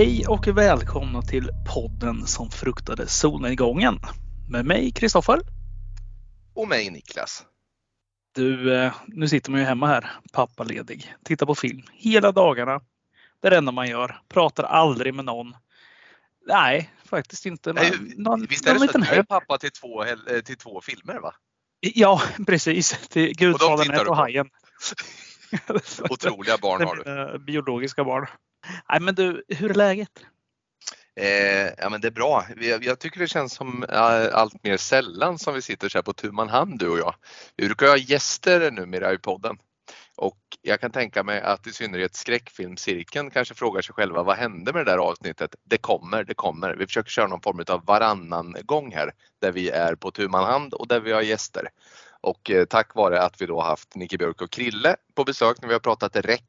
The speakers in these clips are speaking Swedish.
Hej och välkomna till podden som fruktade solnedgången. Med mig Kristoffer. Och mig Niklas. Du, eh, nu sitter man ju hemma här, pappaledig. Tittar på film hela dagarna. Det är det enda man gör. Pratar aldrig med någon. Nej, faktiskt inte. Nej, någon, visst är det så att du är pappa till två, eh, till två filmer va? Ja, precis. Till Gudfadern 1 och Hajen. Otroliga barn har du. Biologiska barn. Nej men du, hur är läget? Eh, ja men det är bra. Jag, jag tycker det känns som äh, allt mer sällan som vi sitter så här på tu man hand du och jag. Vi brukar ha gäster numera i podden. Och jag kan tänka mig att i synnerhet skräckfilmscirkeln kanske frågar sig själva vad hände med det där avsnittet? Det kommer, det kommer. Vi försöker köra någon form av varannan gång här där vi är på tu man hand och där vi har gäster. Och eh, tack vare att vi då haft Nicke Björk och Krille på besök när vi har pratat REC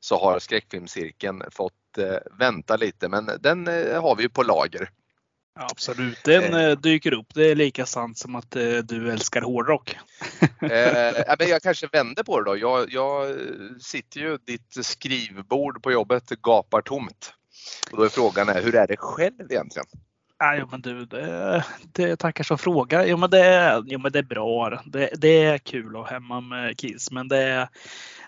så har skräckfilmscirkeln fått eh, vänta lite men den eh, har vi ju på lager. Absolut, den eh, dyker upp. Det är lika sant som att eh, du älskar hårdrock. eh, men jag kanske vänder på det då. Jag, jag sitter ju, ditt skrivbord på jobbet gapar tomt. Och då är frågan är, hur är det själv egentligen? Ja, jo, men du, det, det tackar som fråga. Jo, men det, jo, men det är bra. Det, det är kul att hemma med kids, men det är,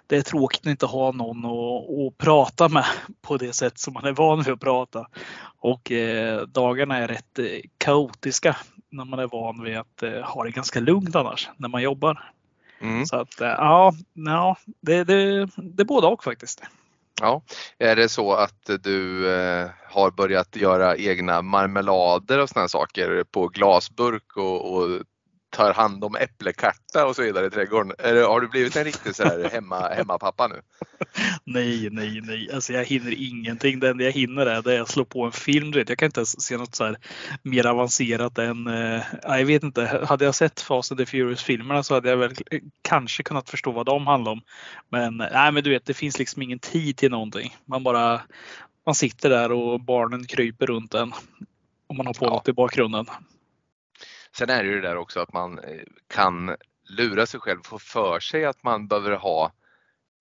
det är tråkigt att inte ha någon att, att prata med på det sätt som man är van vid att prata. Och eh, dagarna är rätt eh, kaotiska när man är van vid att eh, ha det ganska lugnt annars när man jobbar. Mm. Så att eh, ja, ja det, det, det är både och faktiskt. Ja, är det så att du eh, har börjat göra egna marmelader och sådana saker på glasburk och, och tar hand om äppelkarta och så vidare i trädgården. Är, har du blivit en riktig så här hemma, hemmapappa nu? nej, nej, nej. Alltså jag hinner ingenting. Det enda jag hinner är det att slå på en film. Jag kan inte ens se något så här mer avancerat än, eh, jag vet inte, hade jag sett Fast and the Furious-filmerna så hade jag väl kanske kunnat förstå vad de handlar om. Men nej, men du vet, det finns liksom ingen tid till någonting. Man bara, man sitter där och barnen kryper runt en. Och man har på ja. något i bakgrunden. Sen är det ju det där också att man eh, kan lura sig själv, få för sig att man behöver ha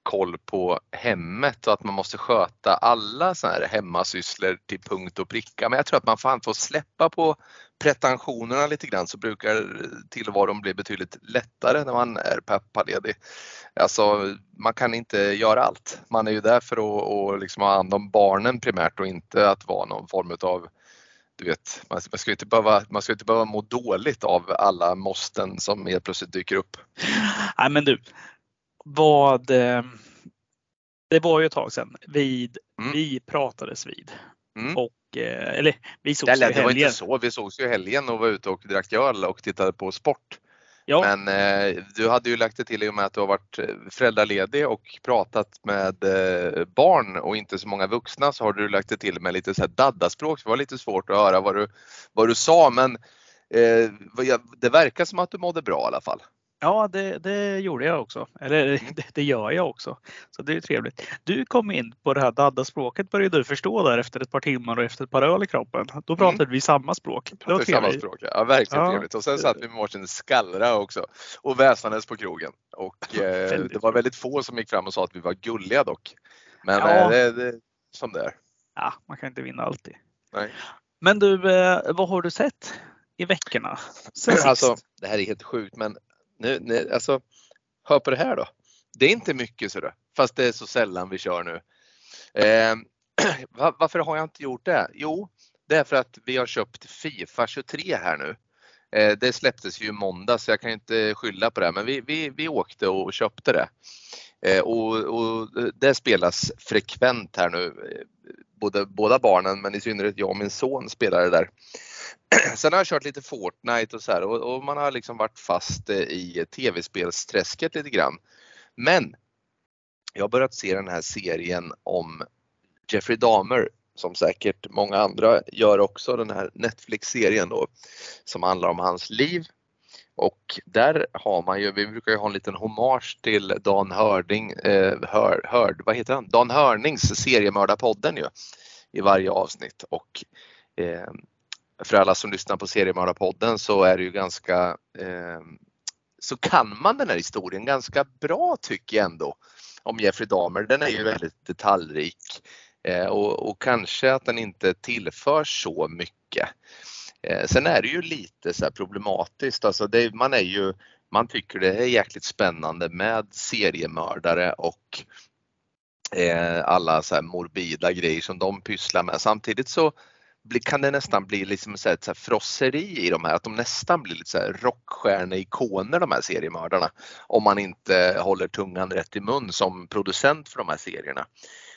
koll på hemmet och att man måste sköta alla sådana här hemmasysslor till punkt och pricka. Men jag tror att man fan får släppa på pretensionerna lite grann så brukar tillvaron bli betydligt lättare när man är pappaledig. Alltså, man kan inte göra allt. Man är ju där för att, att liksom ha hand om barnen primärt och inte att vara någon form av du vet, man, ska inte behöva, man ska inte behöva må dåligt av alla måsten som helt plötsligt dyker upp. Nej men du, vad eh, det var ju ett tag sedan vid, mm. vi pratades vid. Mm. Och, eh, eller vi sågs ju i helgen. Det var inte så, vi sågs ju helgen och var ute och drack öl och tittade på sport. Ja. Men eh, du hade ju lagt det till i och med att du har varit eh, föräldraledig och pratat med eh, barn och inte så många vuxna så har du lagt det till med lite så här daddaspråk. Det var lite svårt att höra vad du, vad du sa men eh, det verkar som att du mådde bra i alla fall. Ja, det, det gjorde jag också. Eller mm. det, det, gör jag också. Så det är trevligt. Du kom in på det här dadda-språket började du förstå där efter ett par timmar och efter ett par öl i kroppen. Då pratade mm. vi samma språk. Det var samma språk, ja. Verkligen ja. trevligt. Och sen satt vi med varsin skallra också och väsnades på krogen. Och eh, det var väldigt få som gick fram och sa att vi var gulliga dock. Men ja. eh, det, det som det är. Ja, man kan inte vinna alltid. Nej. Men du, eh, vad har du sett i veckorna? Alltså, det här är helt sjukt men nu, nu, alltså, hör på det här då. Det är inte mycket så det, fast det är så sällan vi kör nu. Eh, varför har jag inte gjort det? Jo, det är för att vi har köpt Fifa 23 här nu. Eh, det släpptes ju i måndag så jag kan inte skylla på det, men vi, vi, vi åkte och köpte det. Eh, och, och, det spelas frekvent här nu. Ehm, både, båda barnen, men i synnerhet jag och min son spelar det där. Sen har jag kört lite Fortnite och så här och, och man har liksom varit fast eh, i tv-spelsträsket lite grann. Men jag har börjat se den här serien om Jeffrey Dahmer som säkert många andra gör också, den här Netflix-serien då som handlar om hans liv. Och där har man ju, vi brukar ju ha en liten hommage till Dan Hörding, eh, Hör, Hörd, vad heter han? Dan Hörnings seriemördarpodden ju i varje avsnitt och eh, för alla som lyssnar på Seriemördarpodden så är det ju ganska eh, så kan man den här historien ganska bra tycker jag ändå om Jeffrey Dahmer. Den är ju väldigt detaljrik. Eh, och, och, kanske att den inte tillför så mycket. Eh, sen är det ju lite så problematiskt, alltså det, man är ju man tycker det är jäkligt spännande med seriemördare och eh, alla så morbida grejer som de pysslar med. Samtidigt så kan det nästan bli liksom så här, så här frosseri i de här, att de nästan blir lite så här rockstjärneikoner de här seriemördarna. Om man inte håller tungan rätt i mun som producent för de här serierna.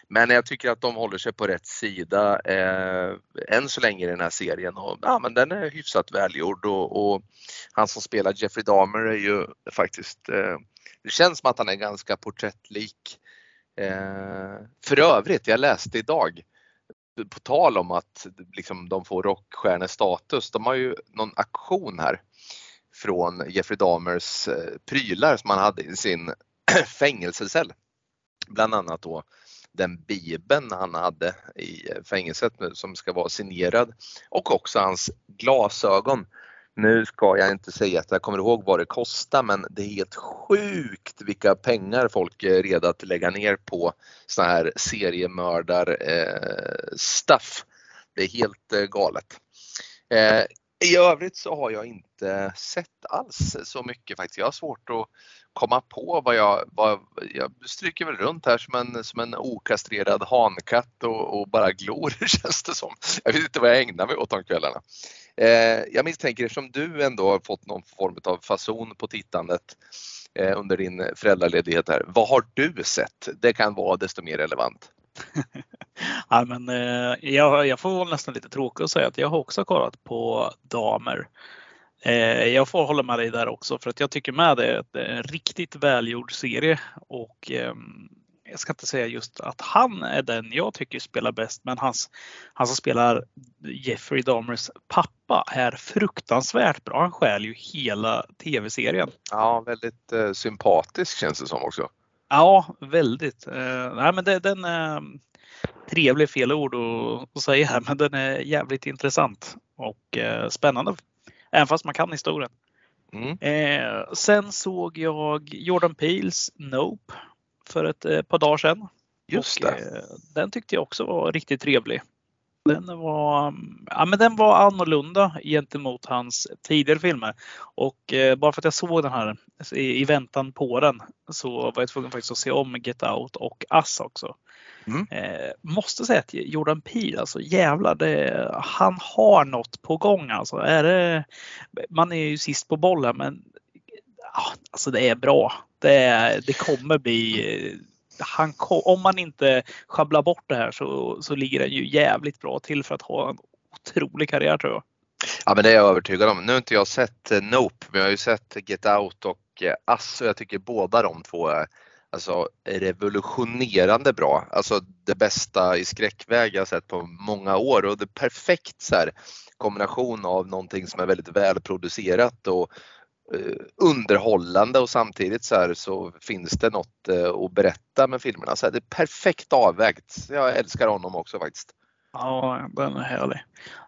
Men jag tycker att de håller sig på rätt sida eh, än så länge i den här serien och ja, men den är hyfsat välgjord och, och han som spelar Jeffrey Dahmer är ju faktiskt, eh, det känns som att han är ganska porträttlik. Eh, för övrigt, jag läste idag på tal om att liksom, de får rockstjärnestatus, de har ju någon aktion här från Jeffrey Dahmers eh, prylar som han hade i sin fängelsecell. Bland annat då den bibeln han hade i eh, fängelset som ska vara signerad och också hans glasögon. Nu ska jag inte säga att jag kommer ihåg vad det kostar men det är helt sjukt vilka pengar folk är redo att lägga ner på sån här seriemördar eh, stuff. Det är helt eh, galet. Eh, I övrigt så har jag inte sett alls så mycket faktiskt. Jag har svårt att komma på vad jag, vad, jag stryker väl runt här som en, som en okastrerad hankatt och, och bara glor känns det som. Jag vet inte vad jag ägnar mig åt de kvällarna. Eh, jag misstänker eftersom du ändå har fått någon form av fason på tittandet eh, under din föräldraledighet här. Vad har du sett? Det kan vara desto mer relevant. ja, men, eh, jag, jag får nästan lite tråkigt att säga att jag har också kollat på damer. Eh, jag får hålla med dig där också för att jag tycker med det är en eh, riktigt välgjord serie och eh, jag ska inte säga just att han är den jag tycker spelar bäst, men hans, han som spelar Jeffrey Dahmers pappa är fruktansvärt bra. Han stjäl ju hela tv-serien. Ja, väldigt eh, sympatisk känns det som också. Ja, väldigt. Eh, nej, men det, den är trevlig fel ord att, att säga här, men den är jävligt intressant och eh, spännande Även fast man kan historien. Mm. Eh, sen såg jag Jordan Peels Nope för ett eh, par dagar sedan. Just och, det. Eh, den tyckte jag också var riktigt trevlig. Den var, ja, men den var annorlunda gentemot hans tidigare filmer. Och eh, bara för att jag såg den här i, i, väntan på den så var jag tvungen faktiskt att se om Get Out och Us också. Mm. Eh, måste säga att Jordan Peele, alltså jävlar, det, han har något på gång alltså. Är det, man är ju sist på bollen men alltså det är bra. Det, det kommer bli han, om man inte sjabblar bort det här så, så ligger den ju jävligt bra till för att ha en otrolig karriär tror jag. Ja men det är jag övertygad om. Nu har inte jag sett eh, Nope men jag har ju sett Get Out och eh, Ass och jag tycker båda de två är alltså, revolutionerande bra. Alltså det bästa i skräckväg jag sett på många år och det är perfekt så här, kombination av någonting som är väldigt välproducerat och underhållande och samtidigt så, här, så finns det något uh, att berätta med filmerna. Så här, det är perfekt avvägt. Jag älskar honom också faktiskt. Ja, den är härlig.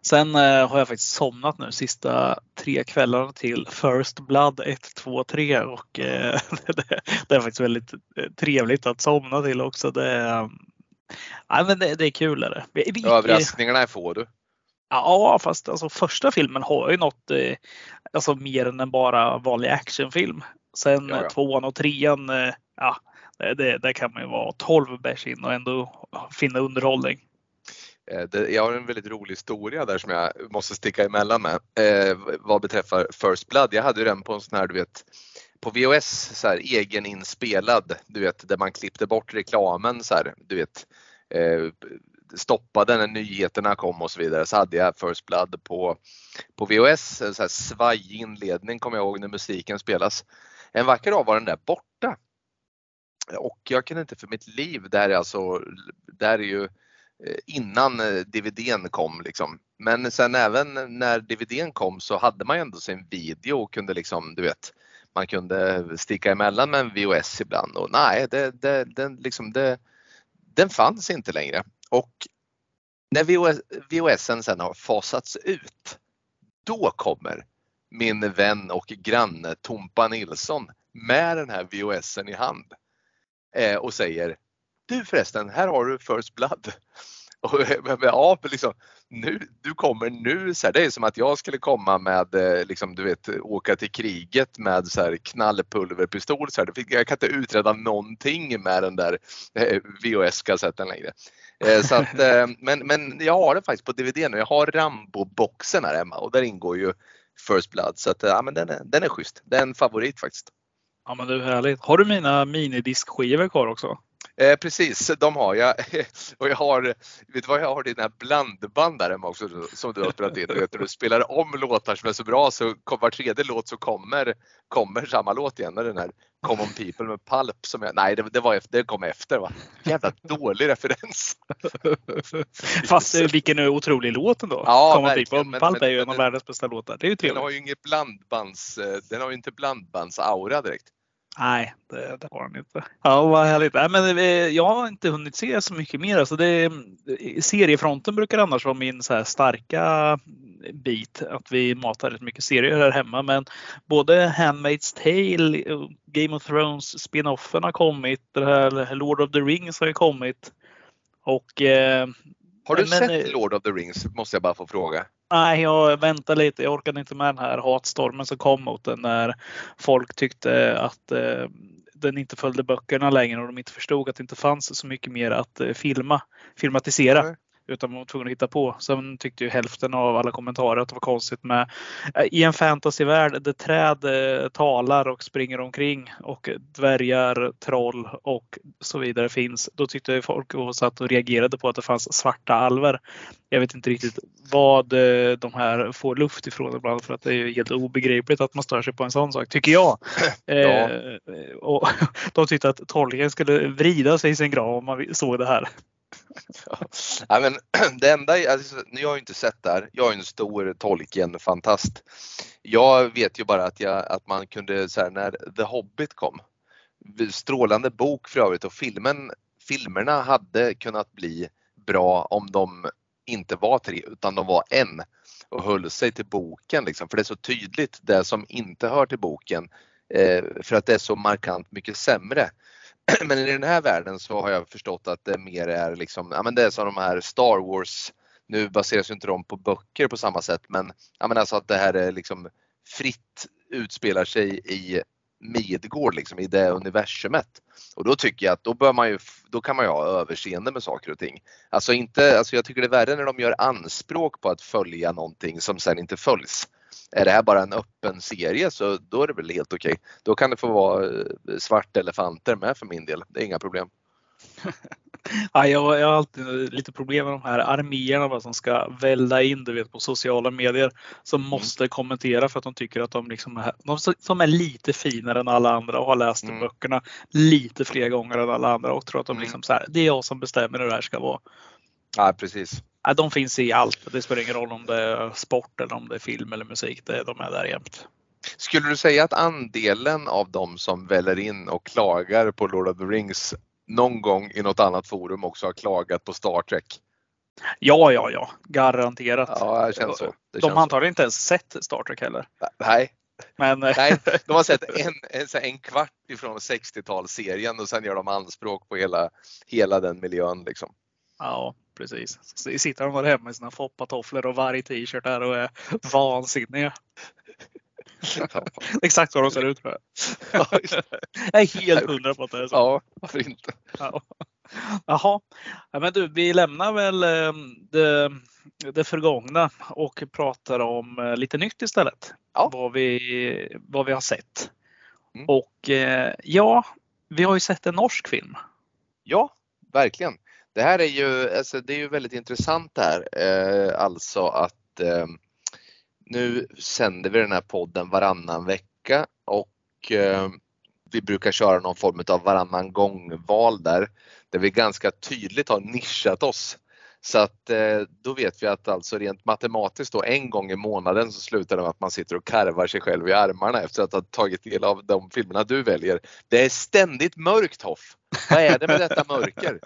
Sen eh, har jag faktiskt somnat nu sista tre kvällarna till First Blood 1, 2, 3 och eh, det, det, är faktiskt väldigt eh, trevligt att somna till också. Det, eh, ja, men det, det är kul. Är det. Vi, Överraskningarna får du. Ja, fast alltså, första filmen har ju något eh, alltså, mer än en bara vanlig actionfilm. Sen ja, ja. tvåan och trean, eh, ja, det, det, kan man ju vara 12 bärs in och ändå finna underhållning. Eh, jag har en väldigt rolig historia där som jag måste sticka emellan med eh, vad beträffar First Blood. Jag hade ju den på en sån här, du vet, på VHS så här, egeninspelad, du vet, där man klippte bort reklamen så här, du vet, eh, stoppade när nyheterna kom och så vidare så hade jag First Blood på, på VHS, en så här svajig inledning kommer jag ihåg när musiken spelas. En vacker dag var den där borta. Och jag kan inte för mitt liv, det här är alltså, det här är ju eh, innan eh, DVDn kom. Liksom. Men sen även när DVDn kom så hade man ju ändå sin video och kunde liksom, du vet, man kunde sticka emellan med en VOS ibland och nej, det, det, den, liksom det, den fanns inte längre. Och när VOS, sen har fasats ut, då kommer min vän och granne Tompa Nilsson med den här VHSen i hand eh, och säger du förresten, här har du First Blood. Och, ja, liksom, nu, du kommer nu, så här, det är som att jag skulle komma med, eh, liksom, du vet, åka till kriget med så här, knallpulverpistol. Så här, jag kan inte utreda någonting med den där eh, VHS-kassetten längre. Eh, så att, men, men jag har det faktiskt på DVD nu. Jag har Rambo-boxen här hemma och där ingår ju First Blood. Så att, ja, men den, är, den är schysst. Det är en favorit faktiskt. Ja men du härligt. Har du mina minidiskskivor kvar också? Eh, precis, de har jag. Och jag har, vet du vad jag har dina blandband där hemma också som du har spelat in. Vet du, du spelar om låtar som är så bra så var tredje låt så kommer, kommer samma låt igen. Den här Common People med Pulp som jag, nej det, det, var, det kom efter va. Jävla dålig referens. Fast eh, vilken otrolig låt ändå. Ja, Common. People. Pulp men- är ju en av världens bästa låtar. Det är ju Den har trevligt. ju inget blandbands, eh, den har ju inte blandbands-aura direkt. Nej, det, det har han inte. Ja, vad härligt. Nej, men, eh, jag har inte hunnit se så mycket mer. Alltså det, eh, seriefronten brukar annars vara min så här starka bit. Att vi matar rätt mycket serier här hemma. Men både Handmaid's Tale, eh, Game of Thrones spinoffen har kommit. Det här Lord of the Rings har ju kommit. Och eh, har du Men, sett eh, Lord of the Rings? Måste jag bara få fråga. Nej, jag väntar lite. Jag orkade inte med den här hatstormen som kom mot den när folk tyckte att eh, den inte följde böckerna längre och de inte förstod att det inte fanns så mycket mer att eh, filma, filmatisera. Nej. Utan man var tvungen att hitta på. Sen tyckte ju hälften av alla kommentarer att det var konstigt med eh, i en fantasyvärld där träd eh, talar och springer omkring och dvärgar, troll och så vidare finns. Då tyckte folk och satt och reagerade på att det fanns svarta alver. Jag vet inte riktigt vad eh, de här får luft ifrån ibland för att det är ju helt obegripligt att man stör sig på en sån sak, tycker jag. Eh, och de tyckte att Tolkien skulle vrida sig i sin grav om man såg det här. Ja, men det enda, alltså, jag har ju inte sett det här. Jag är en stor Tolkien-fantast. Jag vet ju bara att, jag, att man kunde, så här, när The Hobbit kom, strålande bok för övrigt och filmen, filmerna hade kunnat bli bra om de inte var tre utan de var en och höll sig till boken liksom. För det är så tydligt det som inte hör till boken eh, för att det är så markant mycket sämre. Men i den här världen så har jag förstått att det mer är liksom, ja men det är som de här Star Wars, nu baseras ju inte de på böcker på samma sätt men, ja men alltså att det här är liksom fritt utspelar sig i Midgård liksom i det universumet. Och då tycker jag att då bör man ju, då kan man ju ha överseende med saker och ting. Alltså inte, alltså jag tycker det är värre när de gör anspråk på att följa någonting som sen inte följs. Är det här bara en öppen serie så då är det väl helt okej. Då kan det få vara eh, svarta elefanter med för min del. Det är inga problem. Ja, jag, jag har alltid lite problem med de här arméerna som ska välda in du vet, på sociala medier. Som måste kommentera för att de tycker att de, liksom är, de som är lite finare än alla andra och har läst Mm. böckerna lite fler gånger än alla andra och tror att de Mm. liksom så här, det är jag som bestämmer hur det här ska vara. Ja precis. Ja, de finns i allt. Det spelar ingen roll om det är sport eller om det är film eller musik. Det, de är där jämt. Skulle du säga att andelen av de som väller in och klagar på Lord of the Rings någon gång i något annat forum också har klagat på Star Trek? Ja, ja, ja. Garanterat. Ja, det känns så. Det de känns har antagligen inte ens sett Star Trek heller. Nej, Men eh, nej, de har sett en, en, en kvart ifrån 60-talsserien och sen gör de anspråk på hela, hela den miljön. Liksom. Ja, precis. Så sitter de där hemma i sina foppatofflor och varg t-shirt och är vansinniga. Exakt så de ser ut tror jag. Jag är helt hundra på att det är så. ja, varför inte? Ja. Jaha, ja, men du, vi lämnar väl eh, det, det förgångna och pratar om eh, lite nytt istället. Ja. Vad, vi, vad vi har sett. Mm. Och eh, ja, vi har ju sett en norsk film. Ja, verkligen. Det här är ju, alltså, det är ju väldigt intressant det här. Eh, alltså att eh, nu sänder vi den här podden varannan vecka och eh, vi brukar köra någon form av varannan gång-val där. Där vi ganska tydligt har nischat oss. Så att eh, då vet vi att alltså rent matematiskt då en gång i månaden så slutar det med att man sitter och karvar sig själv i armarna efter att ha tagit del av de filmerna du väljer. Det är ständigt mörkt Hoff. Vad är det med detta mörker?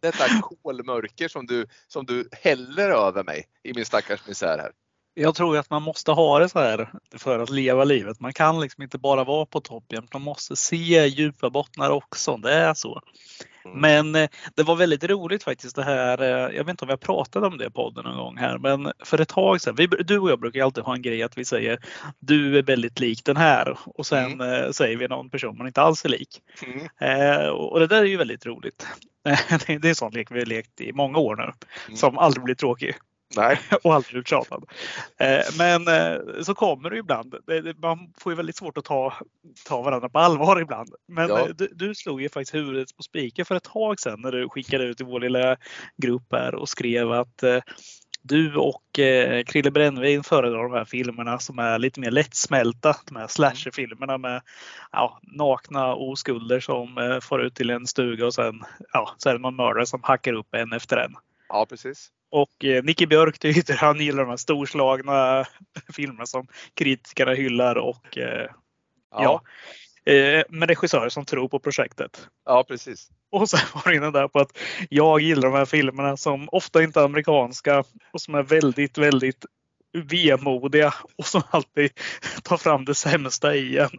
Detta kolmörker som du, som du häller över mig i min stackars misär här. Jag tror att man måste ha det så här för att leva livet. Man kan liksom inte bara vara på topp jämt. Man måste se djupa bottnar också. Det är så. Mm. Men eh, det var väldigt roligt faktiskt det här. eh, Jag vet inte om vi har pratat om det i podden någon gång här, men för ett tag sedan. Vi, du och jag brukar alltid ha en grej att vi säger du är väldigt lik den här och sen eh, säger vi någon person man inte alls är lik. Mm. Och det där är ju väldigt roligt. det är en sån lek vi har lekt i många år nu Mm. som aldrig blir tråkig Nej. och aldrig uttjatad. Eh, men eh, så kommer det ibland. Man får ju väldigt svårt att ta, ta varandra på allvar ibland. Men Ja. eh, du, du slog ju faktiskt huvudet på spiken för ett tag sedan när du skickade ut i vår lilla grupp här och skrev att du och eh, Krille Brännvin föredrar de här filmerna som är lite mer lättsmälta. De här slasherfilmerna med ja, nakna oskulder som eh, får ut till en stuga och sen ja, så är det någon mördare som hackar upp en efter en. Ja, precis. Och eh, Nicky Björk tyckte han gillar de här storslagna filmerna som kritikerna hyllar och eh, ja, eh, med regissörer som tror på projektet. ja, precis. Och sen var det inne där på att jag gillar de här filmerna som ofta inte är amerikanska och som är väldigt, väldigt vemodiga och som alltid tar fram det sämsta i en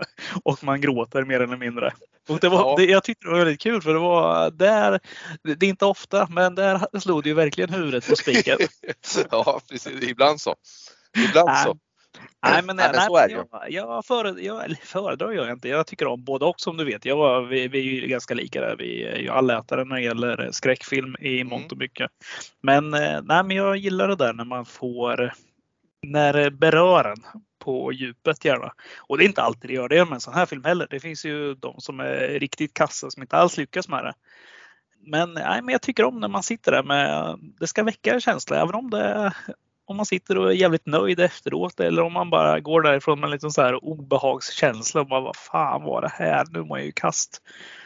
och man gråter mer eller mindre. Och det var, Ja. det, jag tyckte det var väldigt kul för det var där, det är inte ofta, men där slog det ju verkligen huvudet på spiken. ja, precis. Ibland så. Ibland Nej. så. Nej men, Nej, men nej, ju. jag, jag, föredrar, jag föredrar jag inte. Jag tycker om både och som du vet. Jag, vi, vi är ju ganska lika där. Vi är ju allätare när det gäller skräckfilm i Mm. mångt och mycket. Men, eh, nej, men jag gillar det där när man får när det berör en på djupet gärna. Och det är inte alltid det gör det med en sån här film heller. Det finns ju de som är riktigt kassa som inte alls lyckas med det. Men, nej, men jag tycker om när man sitter där med, det ska väcka en känsla även om det om man sitter och är jävligt nöjd efteråt eller om man bara går därifrån med en liten så här obehagskänsla och bara vad fan var det här? Nu mår jag ju kast.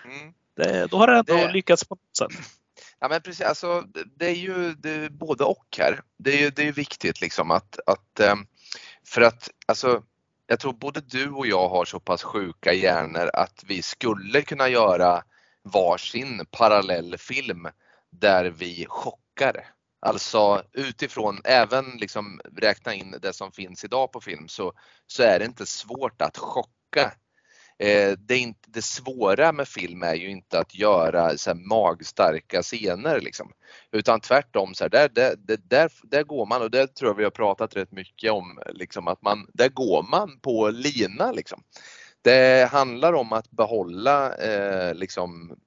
Mm. Det, då har det ändå Det- lyckats på något sätt. Ja men precis, alltså, det- är ju det är både och här. Det är ju det är viktigt liksom att, att eh, för att alltså jag tror både du och jag har så pass sjuka hjärnor att vi skulle kunna göra varsin parallell film där vi chockar. Alltså utifrån, även liksom räkna in det som finns idag på film så, så är det inte svårt att chocka. Eh, det, är inte, det svåra med film är ju inte att göra så här magstarka scener liksom. Utan tvärtom, så här, där, där, där, där, där går man och det tror jag vi har pratat rätt mycket om, liksom, att man, där går man på lina. Liksom. Det handlar om att behålla, eh, liksom,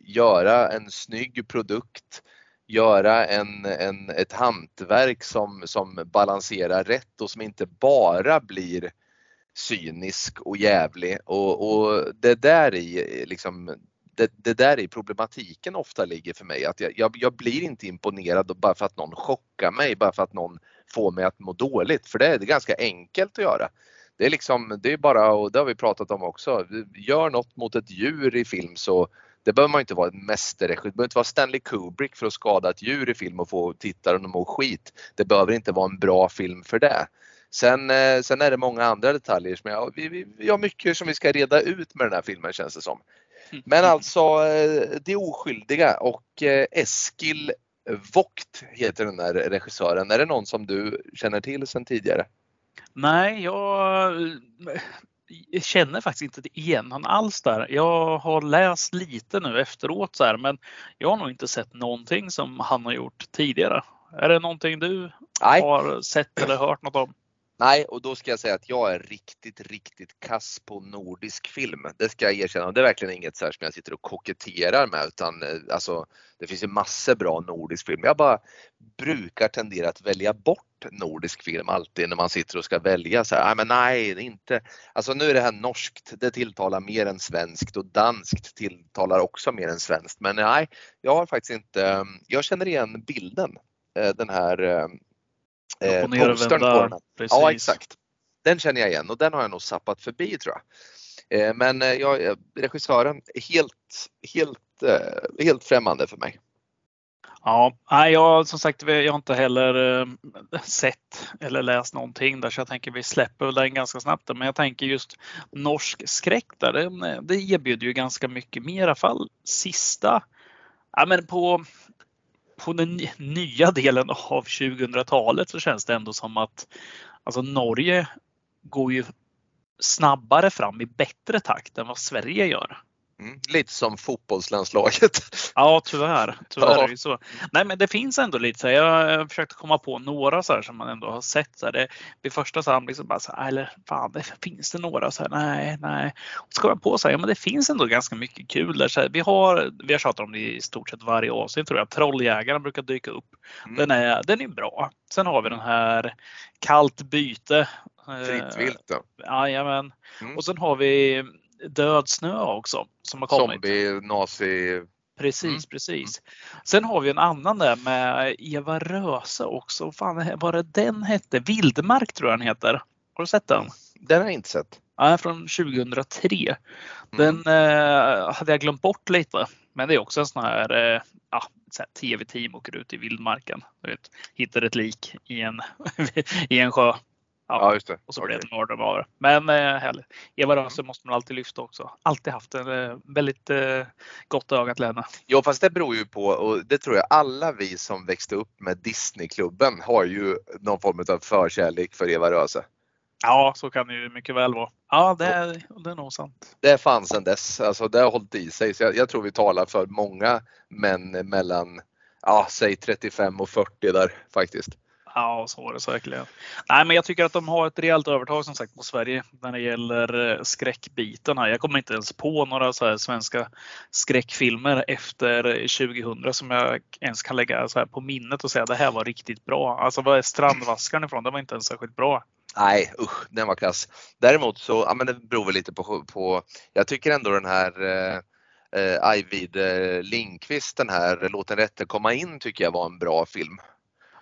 göra en snygg produkt, göra en, en, ett hantverk som, som balanserar rätt och som inte bara blir cynisk och jävlig och, och det där i liksom det, det där är problematiken ofta ligger för mig. Att jag, jag, jag blir inte imponerad bara för att någon chockar mig, bara för att någon får mig att må dåligt. För det är, det är ganska enkelt att göra. Det är liksom, det är bara, och det har vi pratat om också, gör något mot ett djur i film så det behöver man inte vara en mästerregissör, det behöver inte vara Stanley Kubrick för att skada ett djur i film och få tittaren att må skit. Det behöver inte vara en bra film för det. Sen, eh, sen är det många andra detaljer som jag, vi, vi, vi har mycket som vi ska reda ut med den här filmen känns det som. Men alltså eh, Det oskyldiga och eh, Eskil Vogt heter den där regissören. Är det någon som du känner till sedan tidigare? Nej, jag jag känner faktiskt inte igen honom alls där. Jag har läst lite nu efteråt så här, men jag har nog inte sett någonting som han har gjort tidigare. Är det någonting du Nej. har sett eller hört något om? Nej, och då ska jag säga att jag är riktigt, riktigt kass på nordisk film. Det ska jag erkänna. Det är verkligen inget så som jag sitter och koketterar med utan eh, alltså, det finns ju massor bra nordisk film. Jag bara brukar tendera att välja bort nordisk film alltid när man sitter och ska välja så här. Nej, men nej, det är inte. Alltså nu är det här norskt. Det tilltalar mer än svenskt och danskt tilltalar också mer än svenskt. Men nej, jag har faktiskt inte. Ehm, jag känner igen bilden. Eh, den här ehm, eh, postern på den. Precis. Ja exakt. Den känner jag igen och den har jag nog sappat förbi tror jag. Eh, Men eh, jag, eh, regissören är helt, helt, eh, helt främmande för mig. Ja, nej, jag som sagt jag har inte heller eh, sett eller läst någonting där så jag tänker vi släpper den ganska snabbt. Men jag tänker just norsk skräck där, det, det erbjuder ju ganska mycket mer i alla fall sista, ja men på på den nya delen av 2000-talet så känns det ändå som att alltså Norge går ju snabbare fram i bättre takt än vad Sverige gör. Mm, lite som fotbollslandslaget. Ja, tyvärr. Tyvärr Ja. är det så. Nej, men det finns ändå lite så här. Jag har försökt komma på några så här som man ändå har sett. Så här. Det, vid första samling så bara så här, eller fan, det, finns det några så här? Nej, nej. Och så kom jag på så här, ja, men det finns ändå ganska mycket kul där. Så här, vi har, vi har tjatat om det i stort sett varje avsnitt tror jag. Trolljägaren brukar dyka upp. Mm. Den är, den är bra. Sen har vi den här Kallt byte. Eh, Fritt vilt då. Jajamän. Mm. Och sen har vi Död snö också som har kommit. Zombie, nazi. Precis, Mm. precis. Sen har vi en annan där med Eva Röse också. Vad fan var det den hette? Vildmark tror jag den heter. Har du sett den? Den har jag inte sett. Ja, från 2003. Mm. Den eh, hade jag glömt bort lite. Men det är också en sån här, eh, ja, tv-team åker ut i vildmarken. Du vet, hittar ett lik i en, i en sjö. Ja, just det. Och så blir det mördare av det. Men eh, härligt. Eva Röse måste man alltid lyfta också. Alltid haft en eh, väldigt eh, gott öga till henne. Ja fast det beror ju på och det tror jag alla vi som växte upp med Disneyklubben har ju någon form av förkärlek för Eva Röse. Ja, så kan det ju mycket väl vara. Ja, det är, det är nog sant. Det fanns sedan dess, alltså det har hållit i sig. Så jag, jag tror vi talar för många män mellan, ja säg 35 och 40 där faktiskt. Ja, så var det säkerligen. Nej, men jag tycker att de har ett rejält övertag som sagt på Sverige när det gäller eh, skräckbiten här. Jag kommer inte ens på några så här svenska skräckfilmer efter 2000 som jag ens kan lägga så här på minnet och säga det här var riktigt bra. Alltså vad är Strandvaskaren ifrån? Det var inte ens särskilt bra. Nej usch, den var kass. Däremot så, ja men det beror väl lite på, på jag tycker ändå den här eh, eh, Ajvid eh, Lindqvist, den här Låt den rätte komma in tycker jag var en bra film.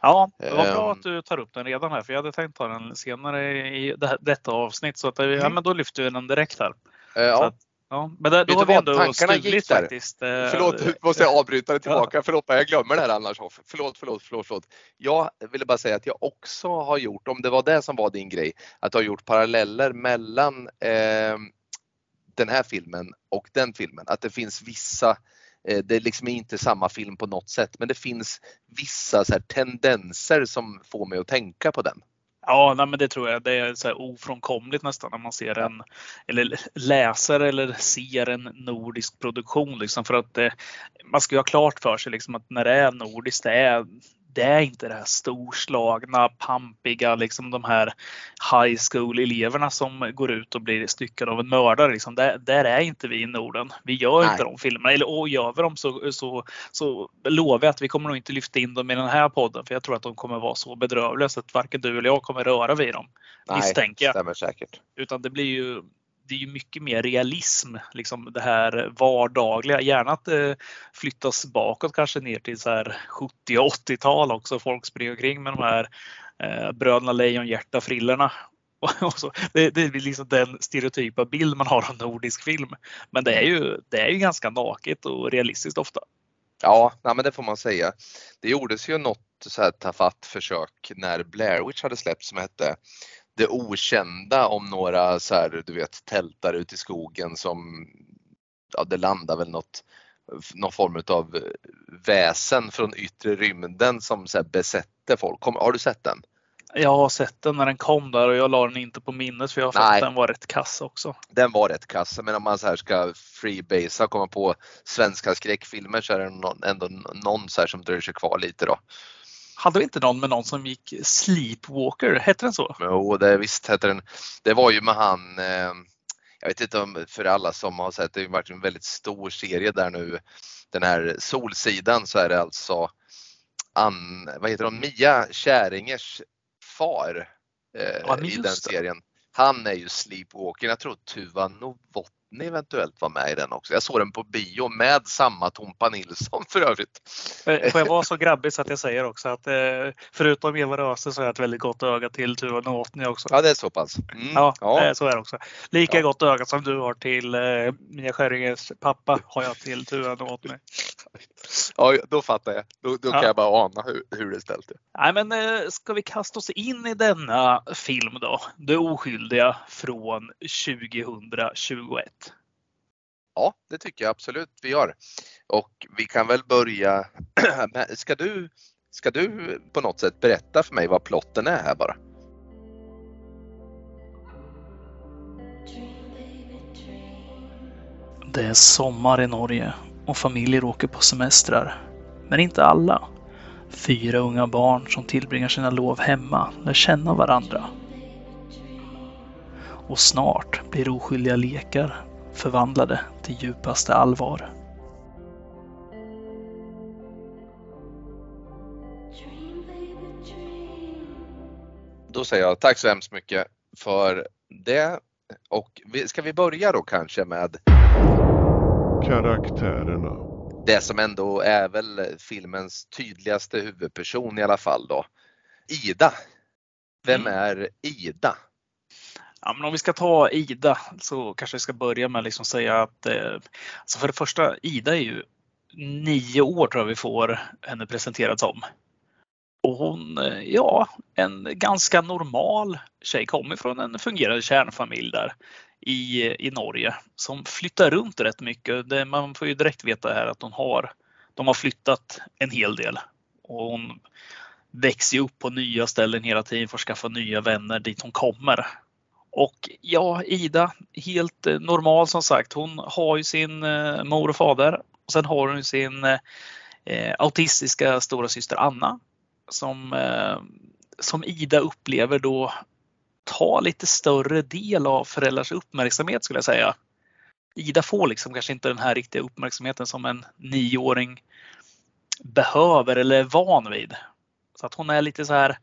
Ja, det var bra Ehm. att du tar upp den redan här för jag hade tänkt ta den senare i det här, detta avsnitt så att, eh, ja, Mm. men då lyfter vi den direkt här. Eh, ja. att- Ja, men där, då har vi vad? ändå Tankarna gick stugligt där. faktiskt. eh, Förlåt, nu måste jag avbryta det tillbaka. Förlåt, men jag glömmer det här annars. Förlåt, förlåt, förlåt, förlåt. Jag ville bara säga att jag också har gjort, om det var det som var din grej, att du har gjort paralleller mellan eh, den här filmen och den filmen. Att det finns vissa, det är liksom inte samma film på något sätt, men det finns vissa så här, tendenser som får mig att tänka på den. Ja, nej, men det tror jag. Det är så ofrånkomligt nästan när man ser en eller läser eller ser en nordisk produktion. Liksom, för att eh, man ska ju ha klart för sig liksom, att när det är nordiskt, det är, det är inte det här storslagna, pampiga, liksom de här high school-eleverna som går ut och blir styckade av en mördare. Liksom. Där, där är inte vi i Norden. Vi gör Nej. inte de filmerna. Eller och gör vi dem så, så, så lovar jag att vi kommer nog inte lyfta in dem i den här podden. För jag tror att de kommer vara så bedrövliga så att varken du eller jag kommer röra vid dem. Misstänker jag. stämmer säkert. Utan det blir ju det är ju mycket mer realism, liksom det här vardagliga. Gärna att eh, det flyttas bakåt kanske ner till så här 70 och 80-tal också. Folk springer omkring med de här eh, Bröderna Lejonhjärta-frillorna. Det, det är liksom den stereotypa bild man har av nordisk film. Men det är ju, det är ju ganska naket och realistiskt ofta. Ja, nej, men det får man säga. Det gjordes ju något så här tafatt försök när Blair Witch hade släppts som hette det okända om några så här, du vet, tältar ute i skogen som, ja det landar väl något, någon form av väsen från yttre rymden som så här besätter folk. Kom, har du sett den? Jag har sett den när den kom där och jag la den inte på minnet för jag har Nej. att den var rätt kass också. Den var rätt kass, men om man så här ska freebasea och komma på svenska skräckfilmer så är det någon, ändå någon så här som dröjer sig kvar lite då. Hade vi inte någon med någon som gick Sleepwalker? Hette den så? Jo, det visst heter den. Det var ju med han, eh, jag vet inte om för alla som har sett, det har varit en väldigt stor serie där nu. Den här Solsidan så är det alltså Ann, vad heter hon, Mia Käringers far eh, Ja, i den serien. Han är ju Sleepwalker. Jag tror Tuva Novotny eventuellt var med i den också. Jag såg den på bio med samma Tompa Nilsson för övrigt. Eh, Får jag vara så grabbig så att jag säger också att eh, förutom Eva Röse så har jag ett väldigt gott öga till Tuva Novotny också. Ja, det är så pass. Mm, Ja, ja. så är det också. Lika Ja. gott öga som du har till eh, Mia Skäringers pappa har jag till Tuva Novotny. ja, då fattar jag. Då, då Ja. kan jag bara ana hur, hur det är ställt. Nej, men eh, ska vi kasta oss in i denna film då? Det oskyldiga från 2021. Ja, det tycker jag absolut vi gör. Och vi kan väl börja. med- Ska du, ska du på något sätt berätta för mig vad plotten är här bara? Det är sommar i Norge och familjer åker på semestrar. Men inte alla. Fyra unga barn som tillbringar sina lov hemma lär känna varandra. Och snart blir oskyldiga lekar förvandlade till djupaste allvar. Då säger jag tack så hemskt mycket för det. Och ska vi börja då kanske med Karaktärerna. det som ändå är väl filmens tydligaste huvudperson i alla fall då. Ida. Vem Mm. är Ida? Ja, men om vi ska ta Ida så kanske vi ska börja med att liksom säga att eh, alltså för det första, Ida är ju nio år tror jag vi får henne presenterad som. Och hon, eh, ja, en ganska normal tjej, kommer från en fungerande kärnfamilj där i, i Norge som flyttar runt rätt mycket. Det, man får ju direkt veta här att hon har, de har flyttat en hel del och hon växer upp på nya ställen hela tiden för att skaffa nya vänner dit hon kommer. Och ja, Ida, helt eh, normal som sagt. Hon har ju sin eh, mor och fader. Och sen har hon sin eh, eh, autistiska stora syster Anna som, eh, som Ida upplever då tar lite större del av föräldrars uppmärksamhet skulle jag säga. Ida får liksom kanske inte den här riktiga uppmärksamheten som en nioåring behöver eller är van vid. Så att hon är lite så här,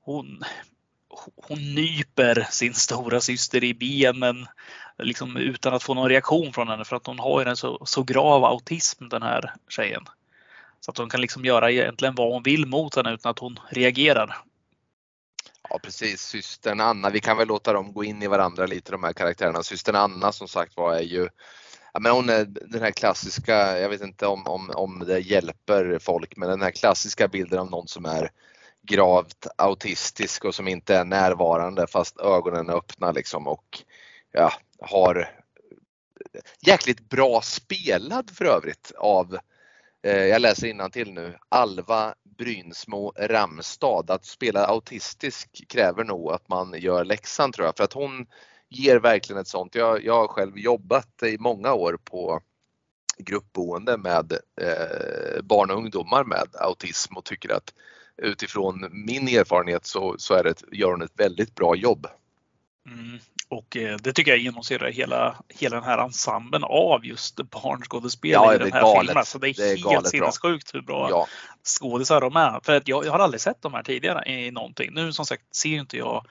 hon, hon nyper sin stora syster i benen liksom utan att få någon reaktion från henne för att hon har ju en så, så grav autism den här tjejen. Så att hon kan liksom göra egentligen vad hon vill mot henne utan att hon reagerar. Ja precis, systern Anna. Vi kan väl låta dem gå in i varandra lite de här karaktärerna. Systern Anna som sagt var är ju Ja, men hon är den här klassiska, jag vet inte om, om, om det hjälper folk, men den här klassiska bilden av någon som är gravt autistisk och som inte är närvarande fast ögonen är öppna liksom och ja, har jäkligt bra spelad för övrigt av, eh, jag läser till nu, Alva Brynsmo Ramstad. Att spela autistisk kräver nog att man gör läxan tror jag för att hon ger verkligen ett sånt. Jag, jag har själv jobbat i många år på gruppboende med eh, barn och ungdomar med autism och tycker att utifrån min erfarenhet så, så är det, gör hon ett väldigt bra jobb. Mm. Och eh, det tycker jag genomsyrar hela, hela den här ensemblen av just barnskådespelare Ja, i den är här galet. filmen. Så det är, Det är helt sinnessjukt hur bra Ja, skådisar de är. För att jag, jag har aldrig sett de här tidigare i någonting. Nu som sagt ser inte jag,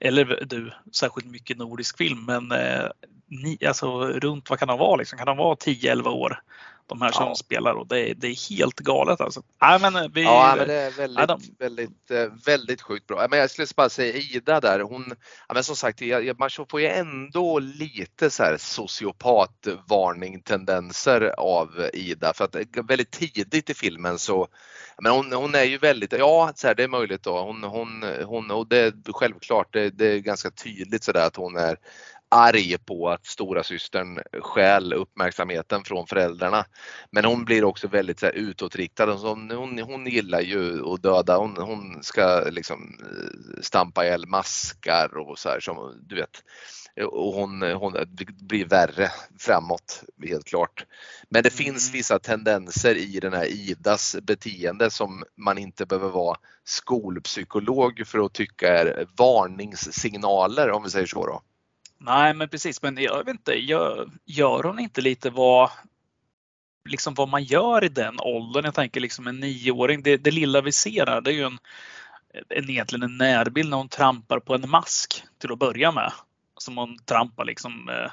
eller du, särskilt mycket nordisk film. Men eh, ni, alltså, runt, vad kan de vara? Liksom? Kan de vara 10-11 år? De här som Ja. spelar och det, är- det är helt galet alltså. Nej, men eh, vi, ja men det är väldigt, de- väldigt, eh, väldigt sjukt bra. Men jag skulle bara säga Ida där, hon, ja, men som sagt, man får ju ändå lite så här sociopatvarning tendenser av Ida för att väldigt tidigt i filmen så men hon, hon är ju väldigt, ja så här, det är möjligt då, hon, hon, hon och det är självklart, det, det är ganska tydligt sådär att hon är arg på att stora systern stjäl uppmärksamheten från föräldrarna. Men hon blir också väldigt så här, utåtriktad. Alltså, Hon, hon, hon gillar ju att döda. Hon, hon ska liksom eh, stampa ihjäl maskar och så här som du vet. Och hon, hon blir värre framåt helt klart. Men det finns Mm. vissa tendenser i den här Idas beteende som man inte behöver vara skolpsykolog för att tycka är varningssignaler om vi säger så då. Nej, men precis. Men jag vet inte, gör, gör hon inte lite vad, liksom vad man gör i den åldern? Jag tänker liksom en nioåring, det, det lilla vi ser här det är ju en, en, egentligen en närbild när hon trampar på en mask till att börja med. Som hon trampar liksom eh,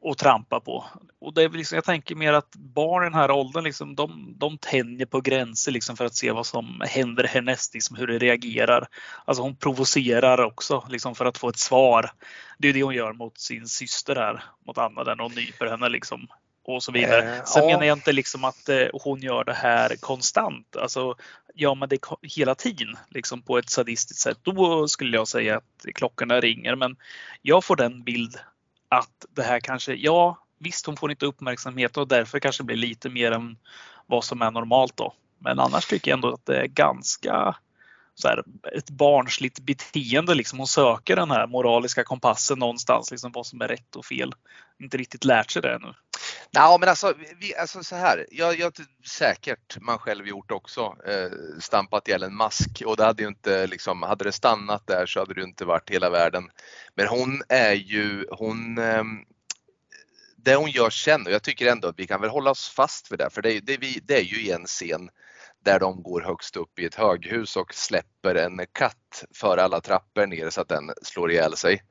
och trampar på. Och det är liksom, jag tänker mer att barn i den här åldern, liksom, de, de tänjer på gränser liksom för att se vad som händer härnäst, liksom hur det reagerar. Alltså hon provocerar också liksom för att få ett svar. Det är det hon gör mot sin syster här, mot Anna där hon nyper henne liksom. Och så vidare. Eh, Sen ja. menar jag inte liksom att eh, hon gör det här konstant. Alltså gör man det hela tiden liksom på ett sadistiskt sätt, då skulle jag säga att klockorna ringer. Men jag får den bild att det här kanske, ja visst hon får inte uppmärksamhet och därför kanske blir lite mer än vad som är normalt då. Men annars tycker jag ändå att det är ganska så här, ett barnsligt beteende. Liksom. Hon söker den här moraliska kompassen någonstans, liksom, vad som är rätt och fel. Inte riktigt lärt sig det ännu. Ja, men alltså, vi, alltså så här. Jag, jag säkert man själv gjort också. Eh, stampat ihjäl en mask och det hade ju inte liksom, hade det stannat där så hade det inte varit hela världen. Men hon är ju, hon eh, det hon gör sen och jag tycker ändå att vi kan väl hålla oss fast vid det för det, det, det är ju i en scen där de går högst upp i ett höghus och släpper en katt för alla trappor ner så att den slår ihjäl sig.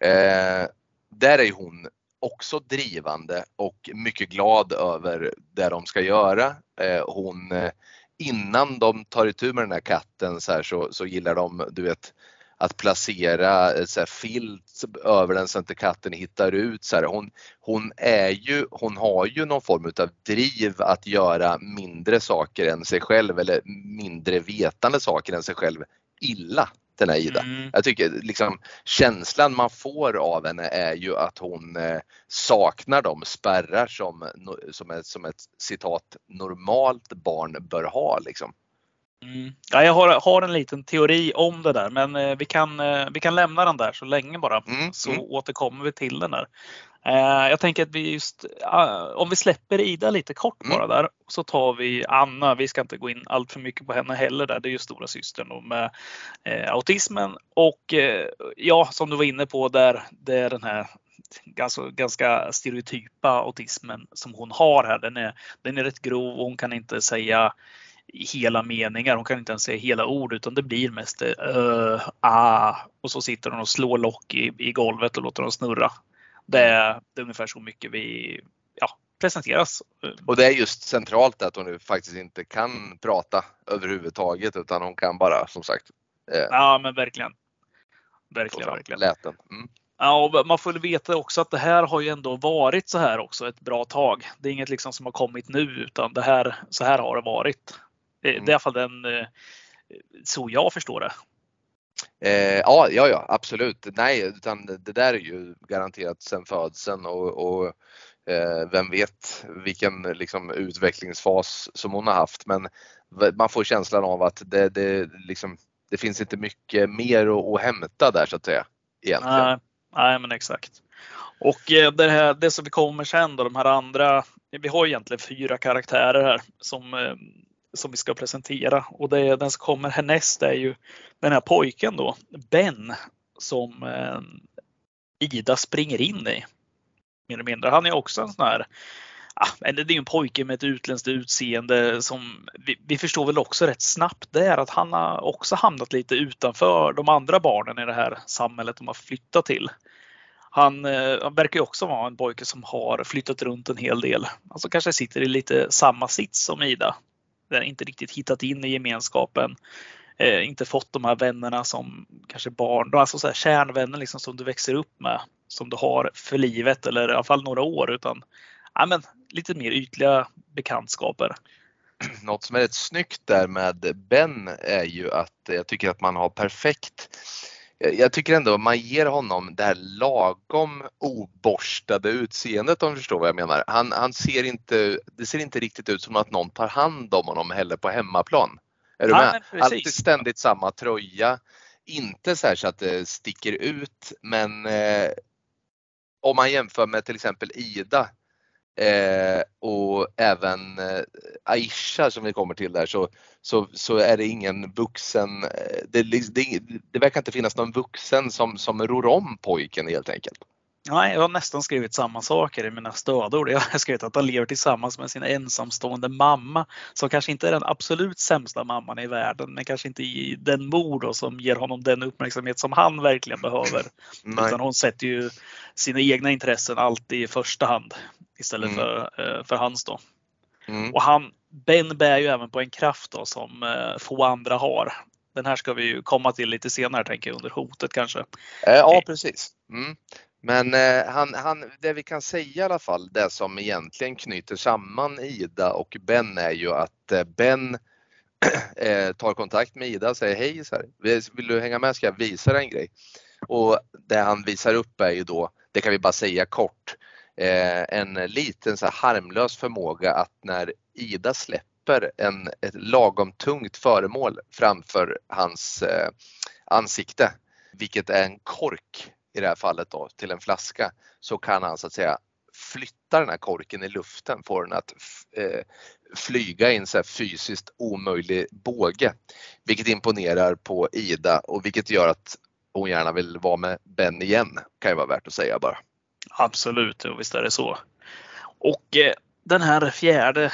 Eh, där är hon också drivande och mycket glad över det de ska göra. Eh, hon, eh, innan de tar itu med den här katten så, här, så, så gillar de, du vet, att placera eh, så här, filt över den så att inte katten hittar ut. Så här. Hon, hon, är ju, hon har ju någon form av driv att göra mindre saker än sig själv eller mindre vetande saker än sig själv illa den här Ida. Mm. Jag tycker liksom känslan man får av henne är ju att hon eh, saknar de spärrar som, som, ett, som ett citat normalt barn bör ha. Liksom. Mm. Ja, jag har, har, en liten teori om det där men eh, vi, kan, eh, vi kan lämna den där så länge bara mm. så mm. återkommer vi till den där. Eh, jag tänker att vi just, om vi släpper Ida lite kort mm. bara där så tar vi Anna. Vi ska inte gå in allt för mycket på henne heller där. Det är ju stora systern med autismen och ja, som du var inne på där, det är den här ganska, ganska stereotypa autismen som hon har här. Den är, den är rätt grov och hon kan inte säga hela meningar. Hon kan inte ens säga hela ord utan det blir mest uh, ah och så sitter hon och slår lock i, i golvet och låter dem snurra. Det är, det är ungefär så mycket vi ja, presenteras. Och det är just centralt att hon faktiskt inte kan prata överhuvudtaget utan hon kan bara som sagt. Eh, ja men verkligen. Verkligen, verkligen. Läten. Mm. Ja, och man får veta också att det här har ju ändå varit så här också ett bra tag. Det är inget liksom som har kommit nu utan det här, så här har det varit. Mm. Det är i alla fall den, eh, så jag förstår det. Eh, ja, ja, ja, absolut. Nej, utan det där är ju garanterat sedan födseln och, och eh, vem vet vilken liksom, utvecklingsfas som hon har haft. Men man får känslan av att det, det, liksom, det finns inte mycket mer att, att hämta där så att säga. Egentligen. Nej, nej men exakt. Och eh, det, här, det som vi kommer sen då, de här andra, vi har egentligen fyra karaktärer här som eh, som vi ska presentera och det, den som kommer härnäst är ju den här pojken då, Ben, som eh, Ida springer in i. Mer eller mindre. Han är också en sån här Ah, det är en pojke med ett utländskt utseende som vi, vi, förstår väl också rätt snabbt där att han har också hamnat lite utanför de andra barnen i det här samhället de har flyttat till. Han, eh, han verkar ju också vara en pojke som har flyttat runt en hel del. Alltså kanske sitter i lite samma sits som Ida där inte riktigt hittat in i gemenskapen. Eh, inte fått de här vännerna som kanske barn, alltså så här kärnvänner liksom som du växer upp med. Som du har för livet eller i alla fall några år utan ja, men, lite mer ytliga bekantskaper. Något som är rätt snyggt där med Ben är ju att jag tycker att man har perfekt jag tycker ändå man ger honom det här lagom oborstade utseendet om du förstår vad jag menar. Han, han ser inte, det ser inte riktigt ut som att någon tar hand om honom heller på hemmaplan. Är du ja, med? Alltid ständigt samma tröja. Inte så, så att det sticker ut men eh, om man jämför med till exempel Ida Eh, och även eh, Aisha som vi kommer till där så, så, så är det ingen vuxen, eh, det, det, det verkar inte finnas någon vuxen som, som ror om pojken helt enkelt. Nej, jag har nästan skrivit samma saker i mina stödord. Jag har skrivit att han lever tillsammans med sin ensamstående mamma som kanske inte är den absolut sämsta mamman i världen, men kanske inte i den mor som ger honom den uppmärksamhet som han verkligen behöver. Nej. Utan hon sätter ju sina egna intressen alltid i första hand istället mm. för, eh, för hans då. Mm. Och han, Ben bär ju även på en kraft då som eh, få andra har. Den här ska vi ju komma till lite senare tänker jag under hotet kanske. Eh, ja precis. Mm. Men eh, han, han, det vi kan säga i alla fall, det som egentligen knyter samman Ida och Ben är ju att eh, Ben eh, tar kontakt med Ida och säger hej, så här, vill du hänga med ska jag visa dig en grej. Och det han visar upp är ju då, det kan vi bara säga kort, eh, en liten så harmlös förmåga att när Ida släpper släpper en, ett lagom tungt föremål framför hans eh, ansikte, vilket är en kork i det här fallet då, till en flaska, så kan han så att säga flytta den här korken i luften, få den att eh, flyga i en så fysiskt omöjlig båge. Vilket imponerar på Ida och vilket gör att hon gärna vill vara med Ben igen, kan ju vara värt att säga bara. Absolut, och visst är det så. Och eh, den här fjärde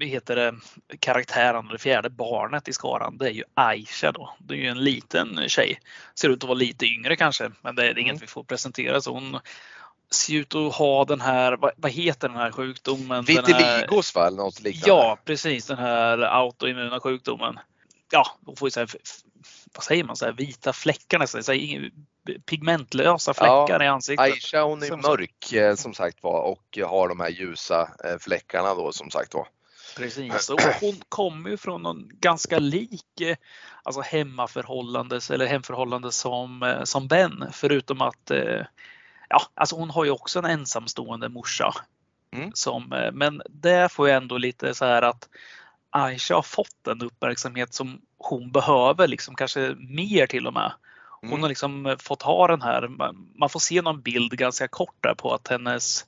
heter det, karaktären, det fjärde barnet i skaran, det är ju Aisha då. Det är ju en liten tjej. Ser ut att vara lite yngre kanske, men det är inget mm. vi får presentera. Så hon ser ut att ha den här, vad, vad heter den här sjukdomen? Vitiligos va? Något liknande? Ja, precis den här autoimmuna sjukdomen. Ja, hon får ju så här, vad säger man, så här, vita fläckar nästan, så här, pigmentlösa fläckar ja, i ansiktet. Aisha hon är som mörk eh, som sagt var och har de här ljusa eh, fläckarna då som sagt var. Precis, och hon kommer ju från någon ganska lik eh, alltså hemmaförhållandes eller hemförhållande som, som Ben förutom att ja, alltså hon har ju också en ensamstående morsa. Mm. Som, men det får jag ändå lite så här att Aisha har fått den uppmärksamhet som hon behöver, liksom kanske mer till och med. Hon mm. har liksom fått ha den här, man får se någon bild ganska kort där på att hennes,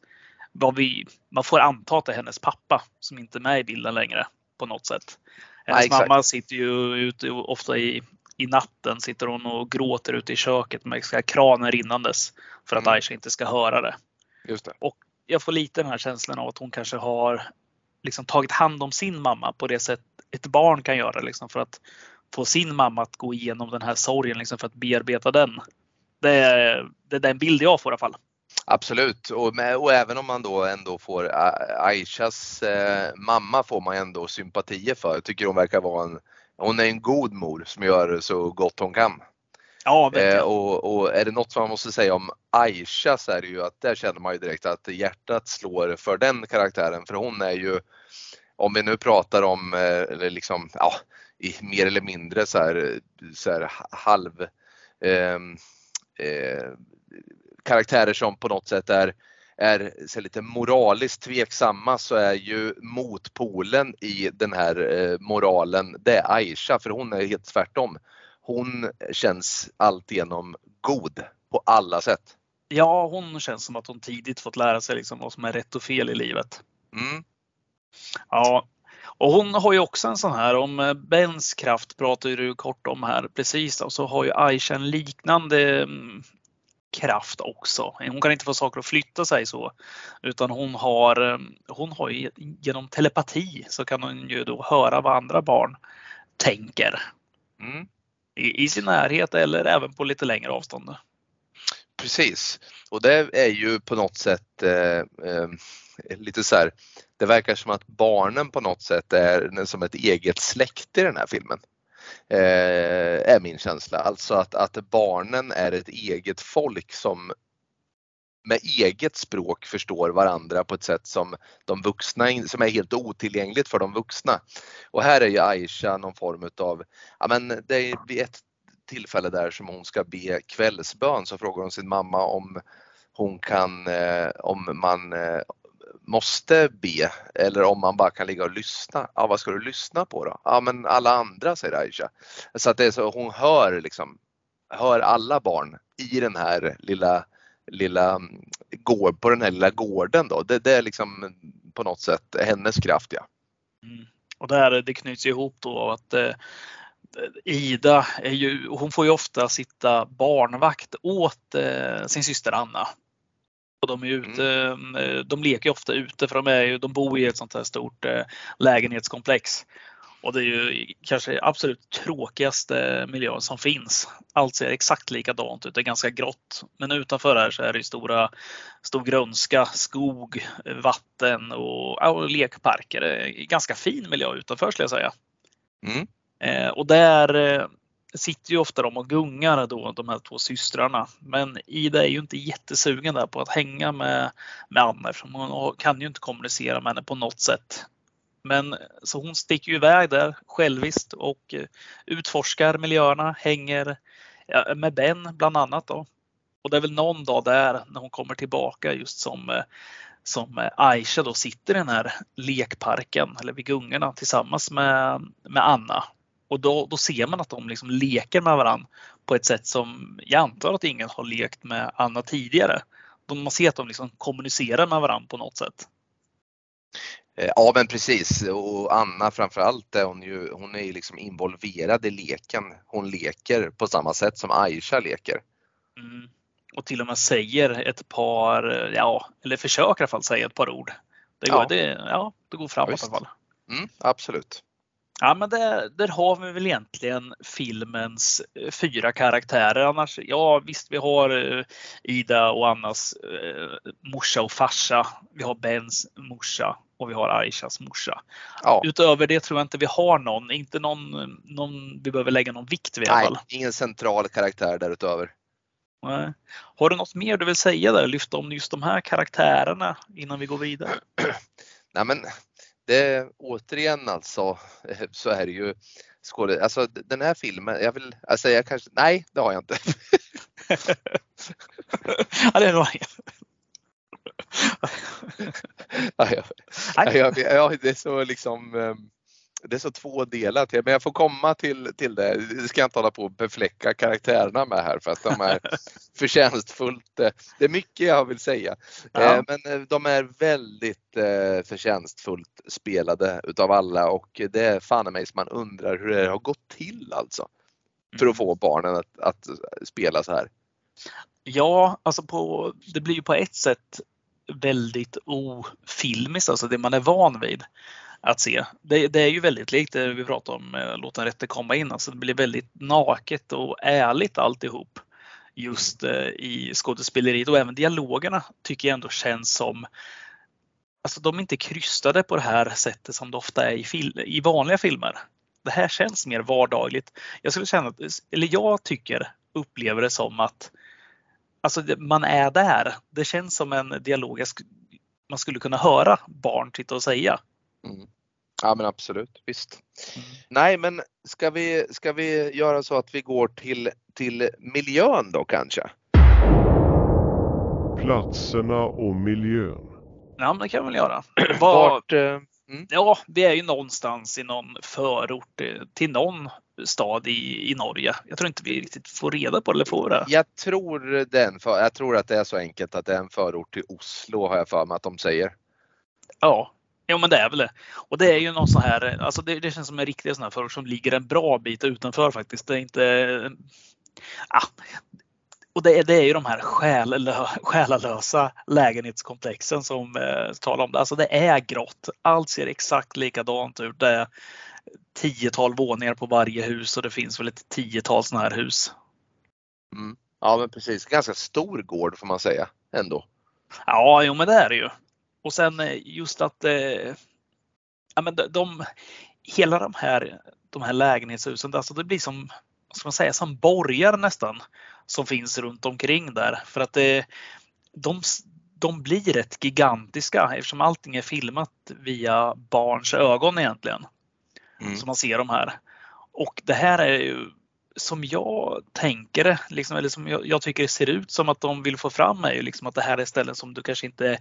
vad vi, man får anta att det är hennes pappa som inte är med i bilden längre på något sätt. Hennes ja, mamma sitter ju ute ofta i, i natten sitter hon och gråter ute i köket med kranen rinnandes för att mm. Aisha inte ska höra det. Det. Och jag får lite den här känslan av att hon kanske har liksom tagit hand om sin mamma på det sätt ett barn kan göra liksom för att få sin mamma att gå igenom den här sorgen liksom för att bearbeta den. Det är, det är den bild jag får i alla fall. Absolut och, med, och även om man då ändå får Aishas eh, mamma får man ändå sympatier för. Jag tycker hon verkar vara en, hon är en god mor som gör så gott hon kan. Ja, eh, och, och, är det något som man måste säga om Aisha så är det ju att där känner man ju direkt att hjärtat slår för den karaktären för hon är ju om vi nu pratar om, eh, eller liksom, ja, i mer eller mindre så här, så här halv eh, eh, karaktärer som på något sätt är, är så lite moraliskt tveksamma så är ju motpolen i den här eh, moralen, det är Aisha för hon är helt tvärtom. Hon känns alltigenom god på alla sätt. Ja, hon känns som att hon tidigt fått lära sig liksom vad som är rätt och fel i livet. Mm. Ja, och hon har ju också en sån här, om eh, Bens kraft pratar du kort om här precis, och så har ju Aisha en liknande mm, kraft också. Hon kan inte få saker att flytta sig så, utan hon har, mm, hon har ju, genom telepati så kan hon ju då höra vad andra barn tänker. Mm. I, I, sin närhet eller även på lite längre avstånd. Precis, och det är ju på något sätt eh, eh, lite så här, det verkar som att barnen på något sätt är som ett eget släkte i den här filmen. Eh, är min känsla. Alltså att, att barnen är ett eget folk som med eget språk förstår varandra på ett sätt som de vuxna, som är helt otillgängligt för de vuxna. Och här är ju Aisha någon form utav, ja men det är vid ett tillfälle där som hon ska be kvällsbön så frågar hon sin mamma om hon kan, eh, om man, eh, måste be eller om man bara kan ligga och lyssna. Ja, vad ska du lyssna på då? Ja, men alla andra säger Aisha. Så att det är så hon hör liksom, hör alla barn i den här lilla, lilla mm, gård, på den här lilla gården då. Det, det är liksom på något sätt hennes kraft ja. Mm. Och där, det knyts ihop då att eh, Ida är ju, hon får ju ofta sitta barnvakt åt eh, sin syster Anna de, är ute, mm. de leker ofta ute för de, är ju, de bor i ett sånt här stort eh, lägenhetskomplex. Och det är ju kanske absolut tråkigaste miljön som finns. Allt ser exakt likadant ut, det är ganska grått. Men utanför här så är det stora, stor grönska, skog, vatten och, och lekparker. Ganska fin miljö utanför skulle jag säga. Mm. Eh, och där sitter ju ofta de och gungar då, de här två systrarna. Men Ida är ju inte jättesugen där på att hänga med, med Anna eftersom hon kan ju inte kommunicera med henne på något sätt. Men så hon sticker ju iväg där själviskt och eh, utforskar miljöerna, hänger med Ben bland annat. Då. Och det är väl någon dag där när hon kommer tillbaka just som, eh, som eh, Aisha då sitter i den här lekparken eller vid gungorna tillsammans med, med Anna. Och då, då ser man att de liksom leker med varandra på ett sätt som jag antar att ingen har lekt med Anna tidigare. Man ser att de liksom kommunicerar med varandra på något sätt. Eh, ja men precis och Anna framförallt är hon ju, hon är ju liksom involverad i leken. Hon leker på samma sätt som Aisha leker. Mm. Och till och med säger ett par, ja, eller försöker i alla fall säga ett par ord. Det går, ja. Det, ja, det går framåt ja, i alla fall. Mm, absolut. Ja men där, där har vi väl egentligen filmens eh, fyra karaktärer. Annars, ja visst vi har eh, Ida och Annas eh, morsa och farsa. Vi har Bens morsa och vi har Aishas morsa. Ja. Utöver det tror jag inte vi har någon, inte någon, någon vi behöver lägga någon vikt vid i alla fall. ingen central karaktär därutöver. Nej. Har du något mer du vill säga där, lyfta om just de här karaktärerna innan vi går vidare? Nej men det återigen alltså så är det ju skådespelare. Alltså den här filmen, jag vill alltså jag kanske, nej det har jag inte. ja det är nog ja, ja, ja, ja, det är så liksom ehm, det är så två delar till, men jag får komma till, till det. Det ska jag inte hålla på och befläcka karaktärerna med här för att de är förtjänstfullt. Eh, det är mycket jag vill säga, ja. Eh, men eh, de är väldigt förtjänstfullt spelade utav alla och det är fan mig som man undrar hur det har gått till alltså. För att få mm. barnen att, att spela så här. Ja, alltså på, det blir ju på ett sätt väldigt ofilmiskt, alltså det man är van vid att se. Det, det, är ju väldigt likt det vi pratade om med Låt den rätte komma in. Alltså det blir väldigt naket och ärligt alltihop just eh, i skådespeleriet och även dialogerna tycker jag ändå känns som Alltså de är inte krystade på det här sättet som det ofta är i, fil i vanliga filmer. Det här känns mer vardagligt. Jag skulle känna, eller jag tycker, upplever det som att alltså man är där. Det känns som en dialog man skulle kunna höra barn sitta och säga. Mm. Ja men absolut, visst. Mm. Nej men ska vi, ska vi göra så att vi går till, till miljön då kanske? Platserna och miljön. Ja men det kan vi väl göra. Vart, eh, mm. Ja, vi är ju någonstans i någon förort eh, till någon stad i, i Norge. Jag tror inte vi riktigt får reda på det. Eller får det. Jag tror, den för, jag tror att det är så enkelt att det är en förort till Oslo har jag för mig att de säger. Ja, Jo men det är väl det. Och det är ju någon sån här, alltså det, det känns som en riktig sån här förort som ligger en bra bit utanför faktiskt. Det är inte, ah, och det är, det är ju de här själ, själalösa lägenhetskomplexen som eh, talar om det. Alltså det är grått. Allt ser exakt likadant ut. Det är tiotal våningar på varje hus och det finns väl ett tiotal sådana här hus. Mm. Ja men precis, ganska stor gård får man säga ändå. Ja, jo men det är det ju. Och sen eh, just att eh, ja, men de, de, hela de här, de här lägenhetshusen, alltså det blir som, ska man säga, som borgar nästan som finns runt omkring där. För att det, de, de blir rätt gigantiska eftersom allting är filmat via barns ögon egentligen. Mm. Så man ser de här. Och det här är ju som jag tänker det, liksom, eller som jag, jag, tycker det ser ut som att de vill få fram är ju liksom att det här är ställen som du kanske inte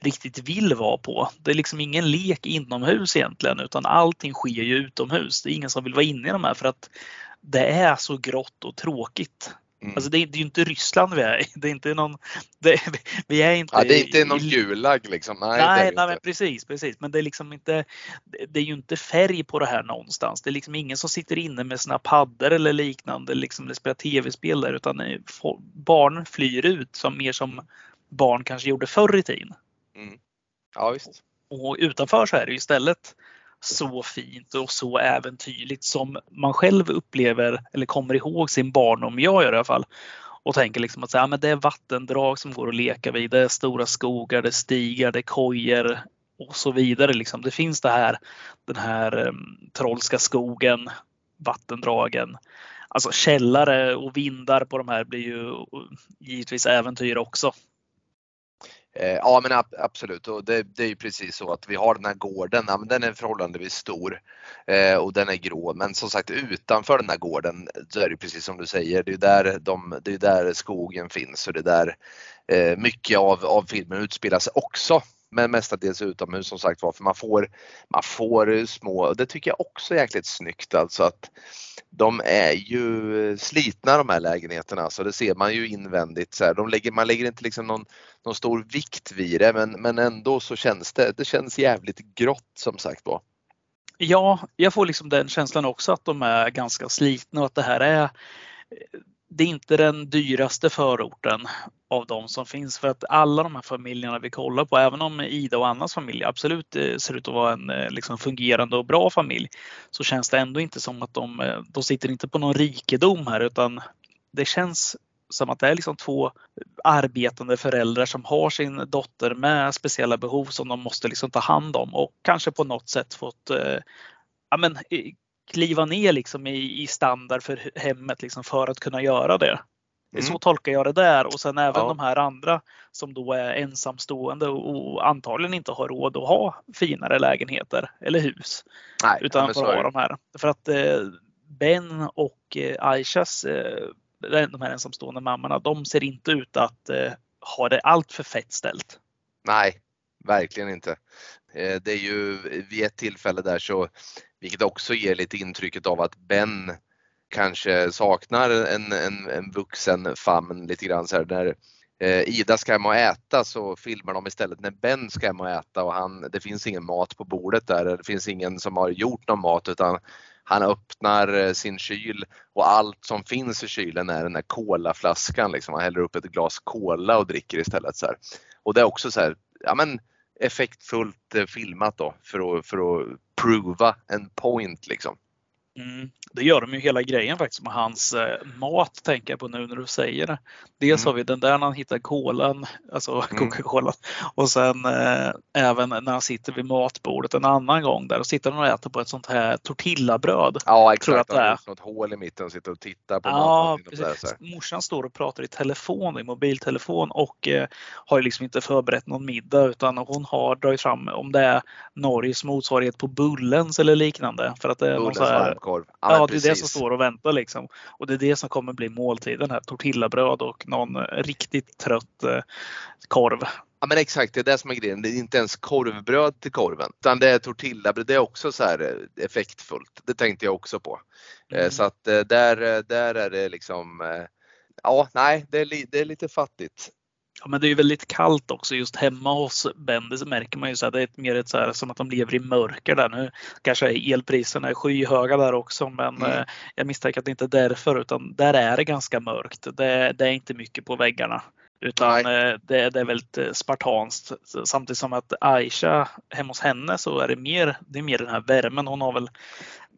riktigt vill vara på. Det är liksom ingen lek inomhus egentligen utan allting sker ju utomhus. Det är ingen som vill vara inne i de här för att det är så grått och tråkigt. Mm. Alltså det är, det är ju inte Ryssland vi är i. Det är inte någon, det, vi är inte ja, det är inte någon gulag liksom. Nej, nej, nej men precis, precis. Men det är liksom inte, det är ju inte färg på det här någonstans. Det är liksom ingen som sitter inne med sina paddor eller liknande, liksom eller spelar tv-spel där, utan eh, barn flyr ut som mer som barn kanske gjorde förr i tiden. Mm. Ja, visst. Och utanför så är det istället så fint och så äventyrligt som man själv upplever eller kommer ihåg sin barndom, jag gör i alla fall. Och tänker liksom att så, här, men det är vattendrag som går att leka vid, det är stora skogar, det är stigar, det är kojer och så vidare. Liksom. Det finns det här, den här um, trollska skogen, vattendragen. Alltså källare och vindar på de här blir ju givetvis äventyr också. Eh, ja men absolut. Och det, det, är ju precis så att vi har den här gården, ja, men den är förhållandevis stor eh, och den är grå. Men som sagt utanför den här gården så är det precis som du säger, det är där, de, det är där skogen finns. Och det är där eh, mycket av, av filmen utspelar sig också men mestadels utomhus som sagt var för man får, man får små, det tycker jag också är jäkligt snyggt alltså att de är ju slitna de här lägenheterna så det ser man ju invändigt. Så här. De lägger, man lägger inte liksom någon, någon stor vikt vid det men, men ändå så känns det, det känns jävligt grått som sagt var. Ja, jag får liksom den känslan också att de är ganska slitna och att det här är det är inte den dyraste förorten av de som finns för att alla de här familjerna vi kollar på, även om Ida och Annas familj absolut eh, ser ut att vara en eh, liksom, fungerande och bra familj, så känns det ändå inte som att de, eh, de sitter inte på någon rikedom här utan det känns som att det är liksom två arbetande föräldrar som har sin dotter med speciella behov som de måste liksom ta hand om och kanske på något sätt fått ja, men, kliva ner liksom i, i standard för hemmet liksom för att kunna göra det. Mm. Så tolkar jag det där och sen även ja. de här andra som då är ensamstående och antagligen inte har råd att ha finare lägenheter eller hus. Nej, utan får ha de här. För att eh, Ben och eh, Aishas, eh, de här ensamstående mammorna, de ser inte ut att eh, ha det allt för fett ställt. Nej, verkligen inte. Eh, det är ju vid ett tillfälle där så vilket också ger lite intrycket av att Ben kanske saknar en, en, en vuxen famn lite grann så här när eh, Ida ska hem och äta så filmar de istället när Ben ska hem och äta och han, det finns ingen mat på bordet där. Det finns ingen som har gjort någon mat utan han öppnar eh, sin kyl och allt som finns i kylen är den där kolaflaskan. Liksom. Han häller upp ett glas kola och dricker istället. Så här. Och det är också så här, ja men effektfullt eh, filmat då för att, för att prova en point liksom. Mm. Det gör de ju hela grejen faktiskt med hans eh, mat tänker jag på nu när du säger det. Dels mm. har vi den där när han hittar kolan, alltså mm. Coca-Cola och sen eh, även när han sitter vid matbordet en annan gång där och sitter han och äter på ett sånt här tortillabröd. Ja exakt, tror att det är. något hål i mitten och sitter och tittar på ja, maten. Morsan står och pratar i telefon, i mobiltelefon och eh, har ju liksom inte förberett någon middag utan hon har dragit fram om det är Norges motsvarighet på Bullens eller liknande. För att det är Bullens någon så här, korv. Ja, ja det är det som står och väntar liksom. Och det är det som kommer bli måltiden här. Tortillabröd och någon eh, riktigt trött eh, korv. Ja men exakt, det är det som är grejen. Det är inte ens korvbröd till korven utan det är tortillabröd. Det är också så här eh, effektfullt. Det tänkte jag också på. Mm. Så att där, där är det liksom Ja, nej, det är, det är lite fattigt. Ja, men det är ju väldigt kallt också just hemma hos Bendy så märker man ju så här, det är mer ett så här, som att de lever i mörker där. Nu kanske elpriserna är skyhöga där också men mm. eh, jag misstänker att det inte är därför utan där är det ganska mörkt. Det, det är inte mycket på väggarna. Utan eh, det, det, är väldigt eh, spartanskt. Samtidigt som att Aisha, hemma hos henne så är det mer, det är mer den här värmen. Hon har väl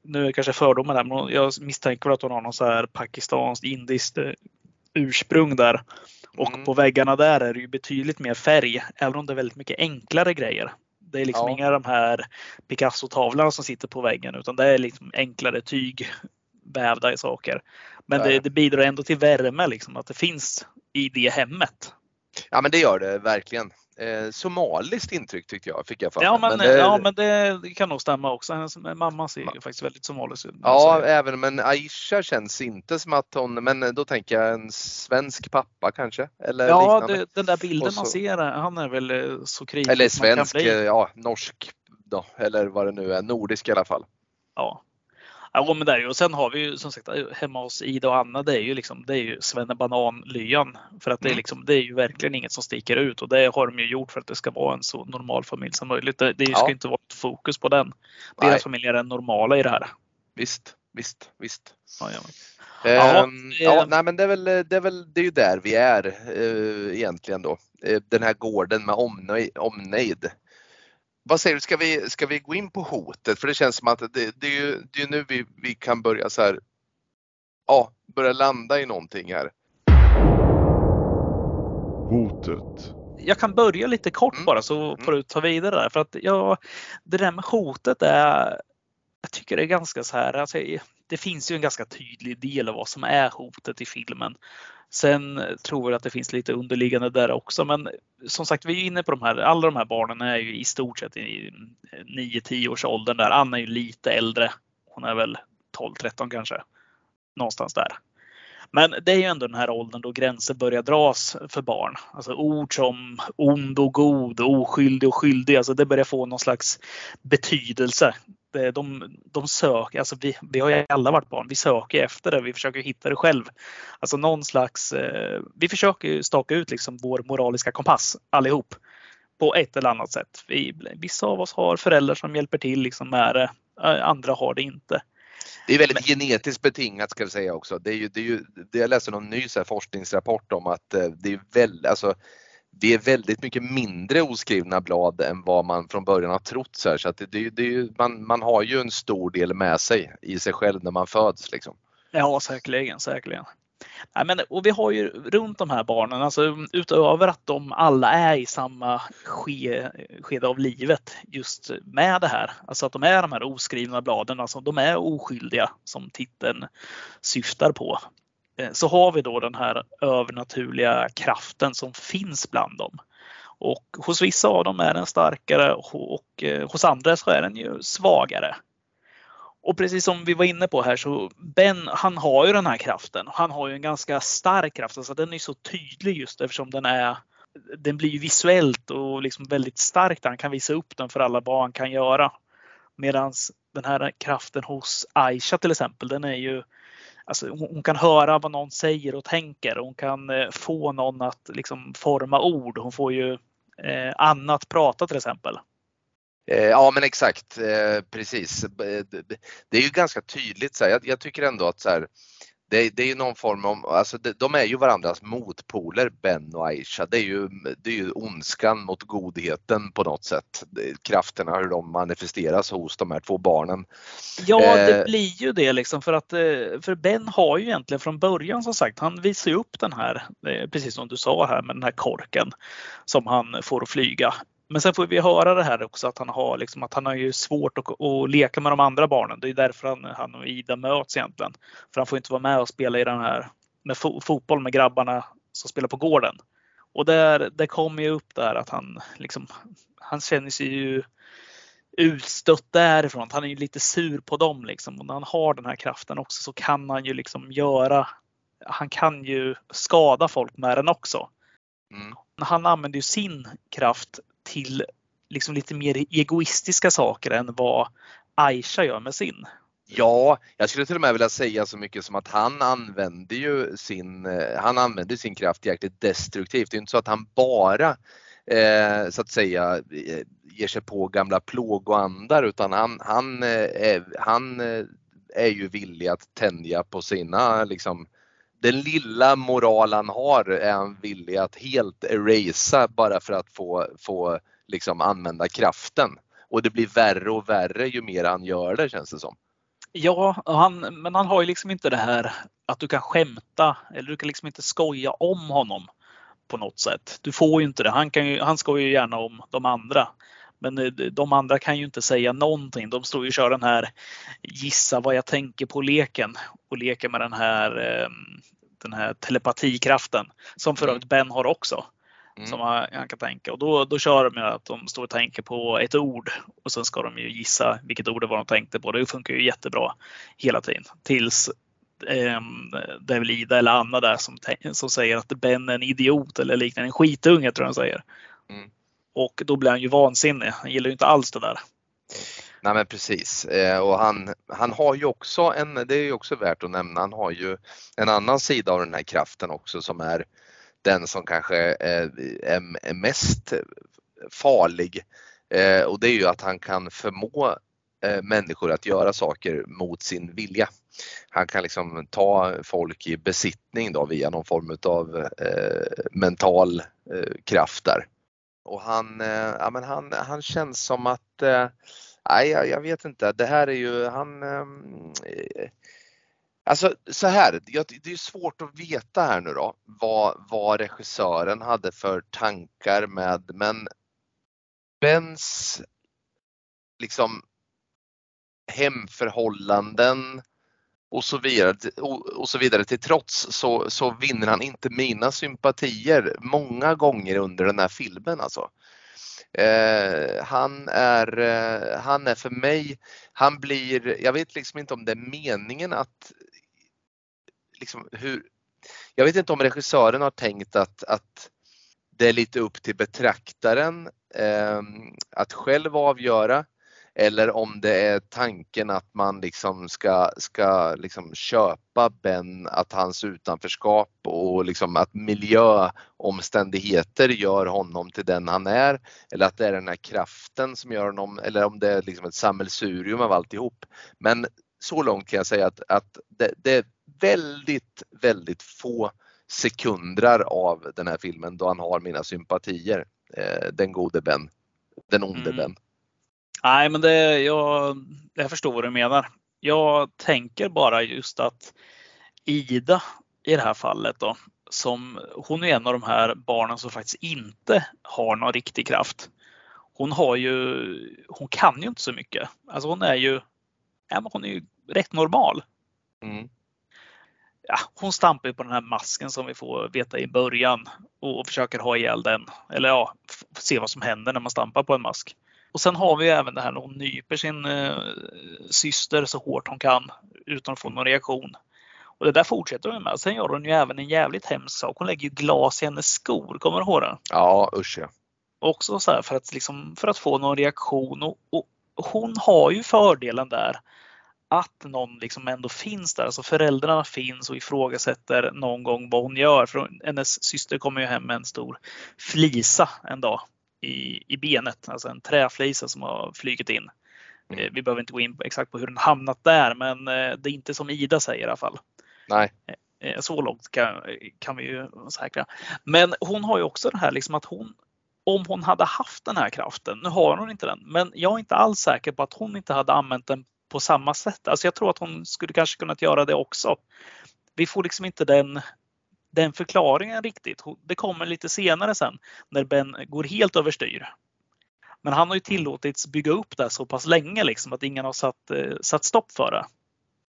nu är det kanske fördomar där, men jag misstänker att hon har någon så här pakistanskt, indiskt eh, ursprung där. Och mm. på väggarna där är det ju betydligt mer färg, även om det är väldigt mycket enklare grejer. Det är liksom ja. inga de här Picasso-tavlorna som sitter på väggen utan det är liksom enklare tyg vävda i saker. Men det, det, bidrar ändå till värme, liksom, att det finns i det hemmet. Ja men det gör det verkligen eh, somaliskt intryck tyckte jag, fick jag för ja, men, men det, ja, men det, kan nog stämma också. Hennes mamma ser ju faktiskt väldigt somalisk ut. Ja, även men Aisha känns inte som att hon, men då tänker jag en svensk pappa kanske? Eller ja, det, den där bilden så, man ser, han är väl eh, så kritisk Eller svensk, ja, norsk då, eller vad det nu är, nordisk i alla fall. Ja, Ja, men där, och sen har vi ju som sagt hemma hos Ida och Anna, det är ju liksom, det är ju svennebanan-lyan. För att det är, mm. liksom, det är ju verkligen inget som sticker ut och det har de ju gjort för att det ska vara en så normal familj som möjligt. Det, det ska ja. inte vara ett fokus på den. Deras Nej. familjer är normala i det här. Visst, visst, visst. Ja, ja. Um, ja, eh, nej, men det är väl, det är väl det är ju där vi är uh, egentligen då. Uh, den här gården med omnejd. omnejd vad säger du, ska vi, ska vi gå in på hotet? För det känns som att det, det är ju det är nu vi, vi kan börja så här, ja, börja landa i någonting här. Hotet. Jag kan börja lite kort mm. bara så mm. får du ta vidare där. För att ja, det där med hotet är, jag tycker det är ganska så här, alltså, det finns ju en ganska tydlig del av vad som är hotet i filmen. Sen tror jag att det finns lite underliggande där också. Men som sagt, vi är inne på de här. Alla de här barnen är ju i stort sett i 9-10 års åldern där. Anna är ju lite äldre. Hon är väl 12-13 kanske. Någonstans där. Men det är ju ändå den här åldern då gränser börjar dras för barn. Alltså ord som ond och god, oskyldig och skyldig, alltså det börjar få någon slags betydelse. De, de söker, alltså vi, vi har ju alla varit barn, vi söker efter det, vi försöker hitta det själv. Alltså någon slags, eh, vi försöker staka ut liksom vår moraliska kompass allihop på ett eller annat sätt. Vi, vissa av oss har föräldrar som hjälper till liksom med det, andra har det inte. Det är väldigt Men... genetiskt betingat ska jag säga också. Det är ju, det är ju, det jag läste någon ny forskningsrapport om att eh, det är väldigt, alltså, det är väldigt mycket mindre oskrivna blad än vad man från början har trott. Så, här. så att det, det, det, man, man har ju en stor del med sig i sig själv när man föds. Liksom. Ja, säkerligen, säkerligen. Ja, men, och vi har ju runt de här barnen, alltså utöver att de alla är i samma ske, skede av livet just med det här, alltså att de är de här oskrivna bladen, alltså de är oskyldiga som titeln syftar på. Eh, så har vi då den här övernaturliga kraften som finns bland dem. Och hos vissa av dem är den starkare och eh, hos andra så är den ju svagare. Och precis som vi var inne på här så Ben han har ju den här kraften. Han har ju en ganska stark kraft. Alltså den är så tydlig just eftersom den är den blir visuellt och liksom väldigt stark. Han kan visa upp den för alla vad han kan göra. Medan den här kraften hos Aisha till exempel, den är ju Alltså, hon kan höra vad någon säger och tänker. Hon kan eh, få någon att liksom forma ord. Hon får ju eh, annat prata till exempel. Eh, ja men exakt, eh, precis. Det är ju ganska tydligt. Så här. Jag, jag, tycker ändå att så här, det, det, är ju någon form av, alltså de, de, är ju varandras motpoler Ben och Aisha. Det är ju, det är ju ondskan mot godheten på något sätt. Krafterna hur de manifesteras hos de här två barnen. Ja det eh, blir ju det liksom för att för Ben har ju egentligen från början som sagt, han visar ju upp den här, precis som du sa här med den här korken som han får att flyga. Men sen får vi höra det här också att han har, liksom, att han har ju svårt att, att leka med de andra barnen. Det är därför han, han och Ida möts egentligen. För han får inte vara med och spela i den här med fo fotboll med grabbarna som spelar på gården. Och där, det kommer ju upp där att han liksom, han känner sig ju utstött därifrån. Han är ju lite sur på dem liksom. Och när han har den här kraften också så kan han ju liksom göra, han kan ju skada folk med den också. Mm. Han använder ju sin kraft till liksom lite mer egoistiska saker än vad Aisha gör med sin. Ja, jag skulle till och med vilja säga så mycket som att han använder ju sin, eh, han använder sin kraft jäkligt destruktivt. Det är inte så att han bara eh, så att säga eh, ger sig på gamla plågoandar utan han, han, eh, han eh, är ju villig att tänja på sina liksom, den lilla moral han har är han villig att helt erasa bara för att få, få liksom använda kraften. Och det blir värre och värre ju mer han gör det känns det som. Ja, han, men han har ju liksom inte det här att du kan skämta eller du kan liksom inte skoja om honom på något sätt. Du får ju inte det. Han, kan ju, han skojar ju gärna om de andra. Men eh, de andra kan ju inte säga någonting. De står ju och kör den här gissa vad jag tänker på leken och leker med den här, ehm, den här telepatikraften som för mm. övrigt Ben har också. Mm. Som han kan tänka och då, då kör de med att de står och tänker på ett ord och sen ska de ju gissa vilket ord det var de tänkte på. Det funkar ju jättebra hela tiden tills eh, det är väl Ida eller Anna där som, som säger att Ben är en idiot eller liknande. En skitunge tror jag han säger. Mm. Och då blir han ju vansinnig. Han gillar ju inte alls det där. Nej men precis eh, och han, han har ju också en, det är ju också värt att nämna, han har ju en annan sida av den här kraften också som är den som kanske eh, är, är mest farlig eh, och det är ju att han kan förmå människor att göra saker mot sin vilja. Han kan liksom ta folk i besittning då via någon form av eh, mental eh, kraft där. Och han, eh, ja, men han, han känns som att, eh, nej jag, jag, vet inte, det här är ju, han ehm, eh, Alltså så här, det är svårt att veta här nu då vad, vad regissören hade för tankar med, men Bens liksom hemförhållanden och så vidare, och så vidare till trots så, så vinner han inte mina sympatier många gånger under den här filmen alltså. Eh, han, är, eh, han är för mig, han blir, jag vet liksom inte om det är meningen att liksom hur, jag vet inte om regissören har tänkt att, att det är lite upp till betraktaren eh, att själv avgöra eller om det är tanken att man liksom ska, ska liksom köpa Ben, att hans utanförskap och liksom att miljöomständigheter gör honom till den han är. Eller att det är den här kraften som gör honom, eller om det är liksom ett sammelsurium av alltihop. Men så långt kan jag säga att, att det, det är väldigt, väldigt få sekunder av den här filmen då han har mina sympatier. Eh, den gode Ben. Den onde mm. Ben. Nej, men det, jag, jag förstår vad du menar. Jag tänker bara just att Ida i det här fallet då, som hon är en av de här barnen som faktiskt inte har någon riktig kraft. Hon har ju, hon kan ju inte så mycket. Alltså hon är ju, ja, men hon är ju rätt normal. Mm. Ja, hon stampar ju på den här masken som vi får veta i början och försöker ha ihjäl den. Eller ja, se vad som händer när man stampar på en mask. Och sen har vi även det här när hon nyper sin eh, syster så hårt hon kan utan att få någon reaktion. Och det där fortsätter hon med. Sen gör hon ju även en jävligt hemsk sak. Hon lägger ju glas i hennes skor. Kommer du ihåg det? Ja, usch ja. Också så här för att, liksom, för att få någon reaktion. Och, och, hon har ju fördelen där att någon liksom ändå finns där. Alltså föräldrarna finns och ifrågasätter någon gång vad hon gör. För hennes syster kommer ju hem med en stor flisa en dag i, i benet, alltså en träflisa som har flugit in. Mm. Eh, vi behöver inte gå in på exakt på hur den hamnat där, men eh, det är inte som Ida säger i alla fall. Nej. Eh, så långt kan, kan vi ju säkra. Men hon har ju också det här liksom att hon, om hon hade haft den här kraften, nu har hon inte den, men jag är inte alls säker på att hon inte hade använt den på samma sätt. Alltså jag tror att hon skulle kanske kunnat göra det också. Vi får liksom inte den den förklaringen riktigt. Det kommer lite senare sen när Ben går helt överstyr. Men han har ju tillåtits bygga upp det så pass länge liksom att ingen har satt, eh, satt stopp för det.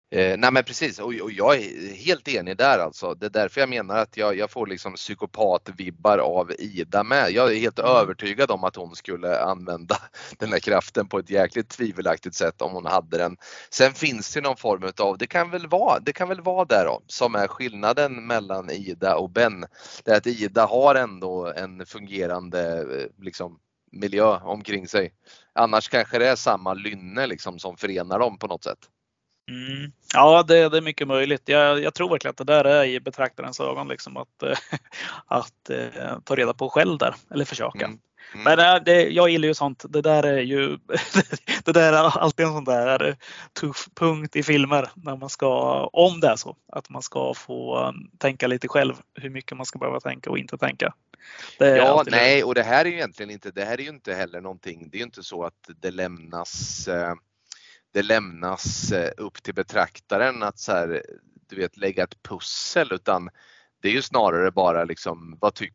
Eh, nej men precis och, och, jag är helt enig där alltså. Det är därför jag menar att jag, jag får liksom psykopatvibbar av Ida med. Jag är helt mm. övertygad om att hon skulle använda den här kraften på ett jäkligt tvivelaktigt sätt om hon hade den. Sen finns det någon form av, det kan väl vara, det kan väl vara där då, som är skillnaden mellan Ida och Ben. Det är att Ida har ändå en fungerande eh, liksom, miljö omkring sig. Annars kanske det är samma lynne liksom som förenar dem på något sätt. Mm. Ja, det, det, är mycket möjligt. Jag, jag, tror verkligen att det där är i betraktarens ögon, liksom att, att, att ta reda på själv där, eller försöka. Mm. Mm. Men det, jag gillar ju sånt. Det där är ju det där är alltid en sån där tuff punkt i filmer när man ska, om det är så, att man ska få um, tänka lite själv hur mycket man ska behöva tänka och inte tänka. ja, nej, och det här är ju egentligen inte, det här är ju inte heller någonting, det är ju inte så att det lämnas eh, det lämnas eh, upp till betraktaren att så här, du vet, lägga ett pussel utan det är ju snarare bara liksom vad, tyck,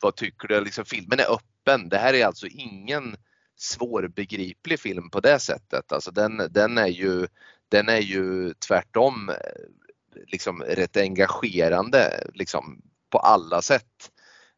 vad tycker du? Liksom, filmen är öppen. Det här är alltså ingen svårbegriplig film på det sättet. Alltså den, den, är, ju, den är ju tvärtom eh, liksom rätt engagerande liksom, på alla sätt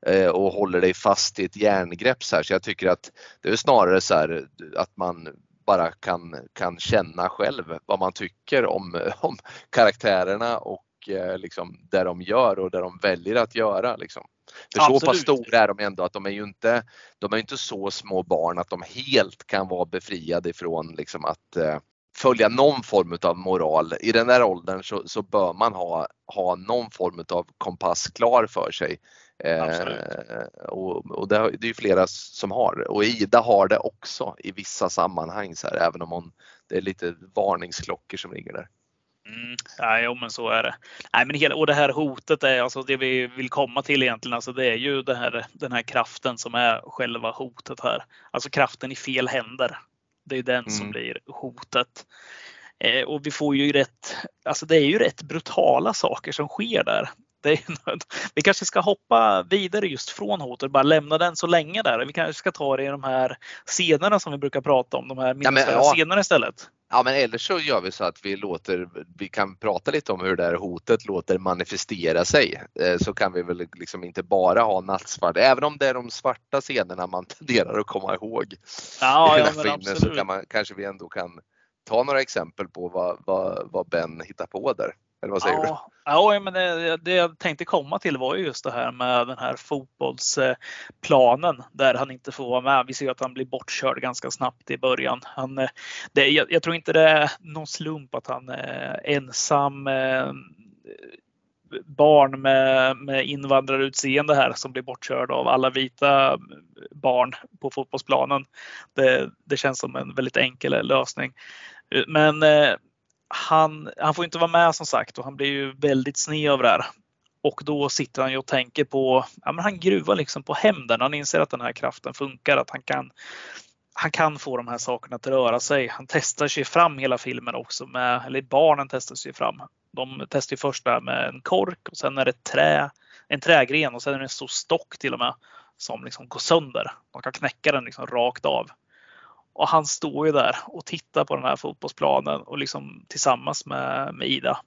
eh, och håller dig fast i ett järngrepp så här. Så jag tycker att det är snarare så här att man bara kan, kan känna själv vad man tycker om, om karaktärerna och eh, liksom det de gör och det de väljer att göra. Liksom. För Absolut. så pass stora är de ändå att de är ju inte, de är inte så små barn att de helt kan vara befriade ifrån liksom att eh, följa någon form av moral. I den där åldern så, så bör man ha, ha någon form av kompass klar för sig. Eh, och, och det, det är ju flera som har och Ida har det också i vissa sammanhang så här, även om hon, det är lite varningsklockor som ringer där. Mm, jo, men så är det. Nej, men hela, och det här hotet är alltså det vi vill komma till egentligen. Alltså det är ju det här, den här kraften som är själva hotet här. Alltså kraften i fel händer. Det är den mm. som blir hotet. Eh, och vi får ju rätt, alltså det är ju rätt brutala saker som sker där är, vi kanske ska hoppa vidare just från hotet, bara lämna den så länge där. Vi kanske ska ta det i de här scenerna som vi brukar prata om, de här minnesvärda ja, ja. scenerna istället. Ja men eller så gör vi så att vi låter, vi kan prata lite om hur det här hotet låter manifestera sig. Eh, så kan vi väl liksom inte bara ha nattsvart, även om det är de svarta scenerna man tenderar att komma ihåg. Ja, i ja, filmen så kan man, kanske vi ändå kan ta några exempel på vad, vad, vad Ben hittar på där. Eller vad säger ja, du? Ja, men det, det, jag tänkte komma till var ju just det här med den här fotbollsplanen där han inte får vara med. Vi ser att han blir bortkörd ganska snabbt i början. Han, eh, det, jag, jag tror inte det är någon slump att han är ensam eh, barn med, med invandrarutseende här som blir bortkörd av alla vita barn på fotbollsplanen. Det, det känns som en väldigt enkel lösning. Men eh, han, han får inte vara med som sagt och han blir ju väldigt sned av det här. Och då sitter han ju och tänker på, ja men han gruvar liksom på hämnden. Han inser att den här kraften funkar, att han kan, han kan få de här sakerna att röra sig. Han testar sig fram hela filmen också med, eller barnen testar sig fram. De testar ju först där med en kork och sen är det trä, en trägren och sen är det en stor stock till och med som liksom går sönder. De kan knäcka den liksom rakt av. Och han står ju där och tittar på den här fotbollsplanen och liksom tillsammans med, med Ida.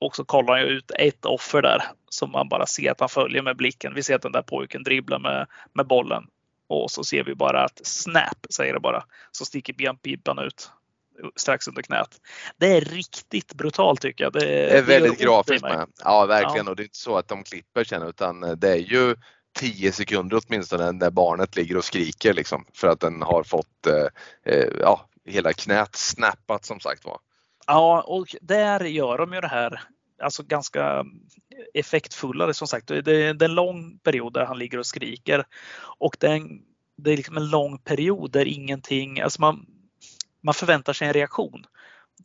Och så kollar han ju ut ett offer där som man bara ser att han följer med blicken. Vi ser att den där pojken dribblar med, med bollen. Och så ser vi bara att snap säger det bara. Så sticker benpipan ut strax under knät. Det är riktigt brutalt tycker jag. Det, det är väldigt det grafiskt med. Ja verkligen ja. och det är inte så att de klipper sen utan det är ju 10 sekunder åtminstone när barnet ligger och skriker liksom för att den har fått eh, eh, ja, hela knät snappat som sagt var. Ja, och där gör de ju det här alltså ganska effektfullare som sagt. Det är en lång period där han ligger och skriker och det är, en, det är liksom en lång period där ingenting, alltså man, man förväntar sig en reaktion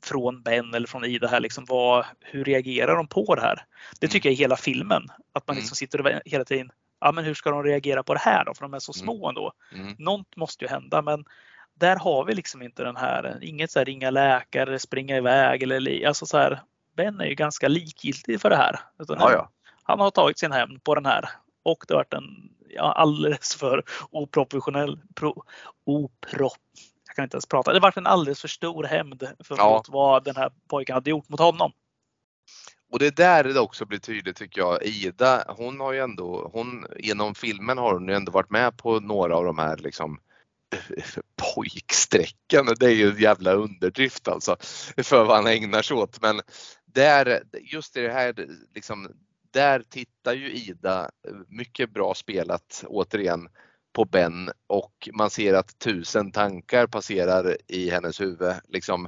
från Ben eller från Ida här. Liksom, vad, hur reagerar de på det här? Det tycker jag är hela filmen. Att man mm. liksom sitter och hela tiden ja, men hur ska de reagera på det här då? För de är så små mm. ändå. Mm. Något måste ju hända, men där har vi liksom inte den här, inget så här ringa läkare, springa iväg eller alltså så här. Ben är ju ganska likgiltig för det här. Utan ja, ja. Han har tagit sin hämnd på den här och det har varit en ja, alldeles för oprofessionell, pro, opro, jag kan inte ens prata. Det har varit en alldeles för stor hämnd för ja. vad den här pojken hade gjort mot honom. Och det är där det också blir tydligt tycker jag. Ida, hon har ju ändå, hon, genom filmen har hon ju ändå varit med på några av de här liksom pojksträckan. Det är ju en jävla underdrift alltså för vad han ägnar sig åt. Men där, just i det här liksom, där tittar ju Ida mycket bra spelat återigen på Ben och man ser att tusen tankar passerar i hennes huvud. Liksom,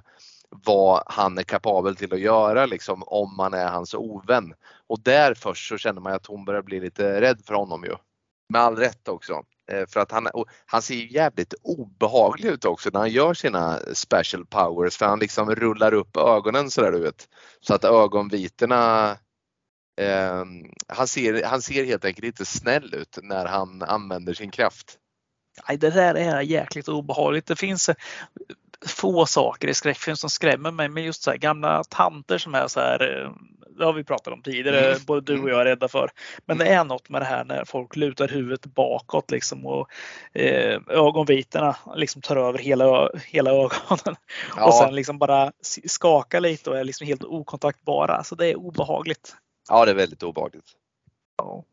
vad han är kapabel till att göra liksom, om man är hans ovän. Och där först så känner man att hon börjar bli lite rädd för honom ju. Med all rätt också. Eh, för att han, han ser jävligt obehaglig ut också när han gör sina special powers för han liksom rullar upp ögonen sådär du vet. Så att ögonvitorna eh, han, ser, han ser helt enkelt inte snäll ut när han använder sin kraft. Nej, det där är jäkligt obehagligt. Det finns få saker i skräckfilm som skrämmer mig, men just så här, gamla tanter som är så här, eh, det har vi pratat om tidigare, mm. både du och jag är rädda för. Men det är något med det här när folk lutar huvudet bakåt liksom och eh, ögonvitorna liksom tar över hela, hela ögonen. Ja. Och sen liksom bara skakar lite och är liksom helt okontaktbara. Så det är obehagligt. Ja, det är väldigt obehagligt. Ja.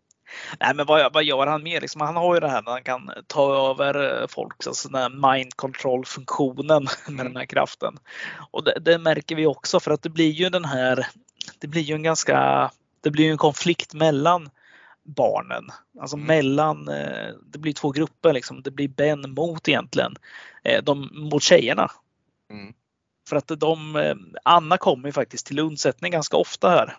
Nej, men vad, vad gör han mer? Liksom, han har ju det här när han kan ta över eh, folk, alltså den här mind control funktionen med mm. den här kraften. Och det, det, märker vi också för att det blir ju den här, det blir ju en ganska, det blir ju en konflikt mellan barnen. Alltså mm. mellan, eh, det blir två grupper liksom. Det blir Ben mot egentligen, eh, de mot tjejerna. Mm. För att de, Anna kommer ju faktiskt till undsättning ganska ofta här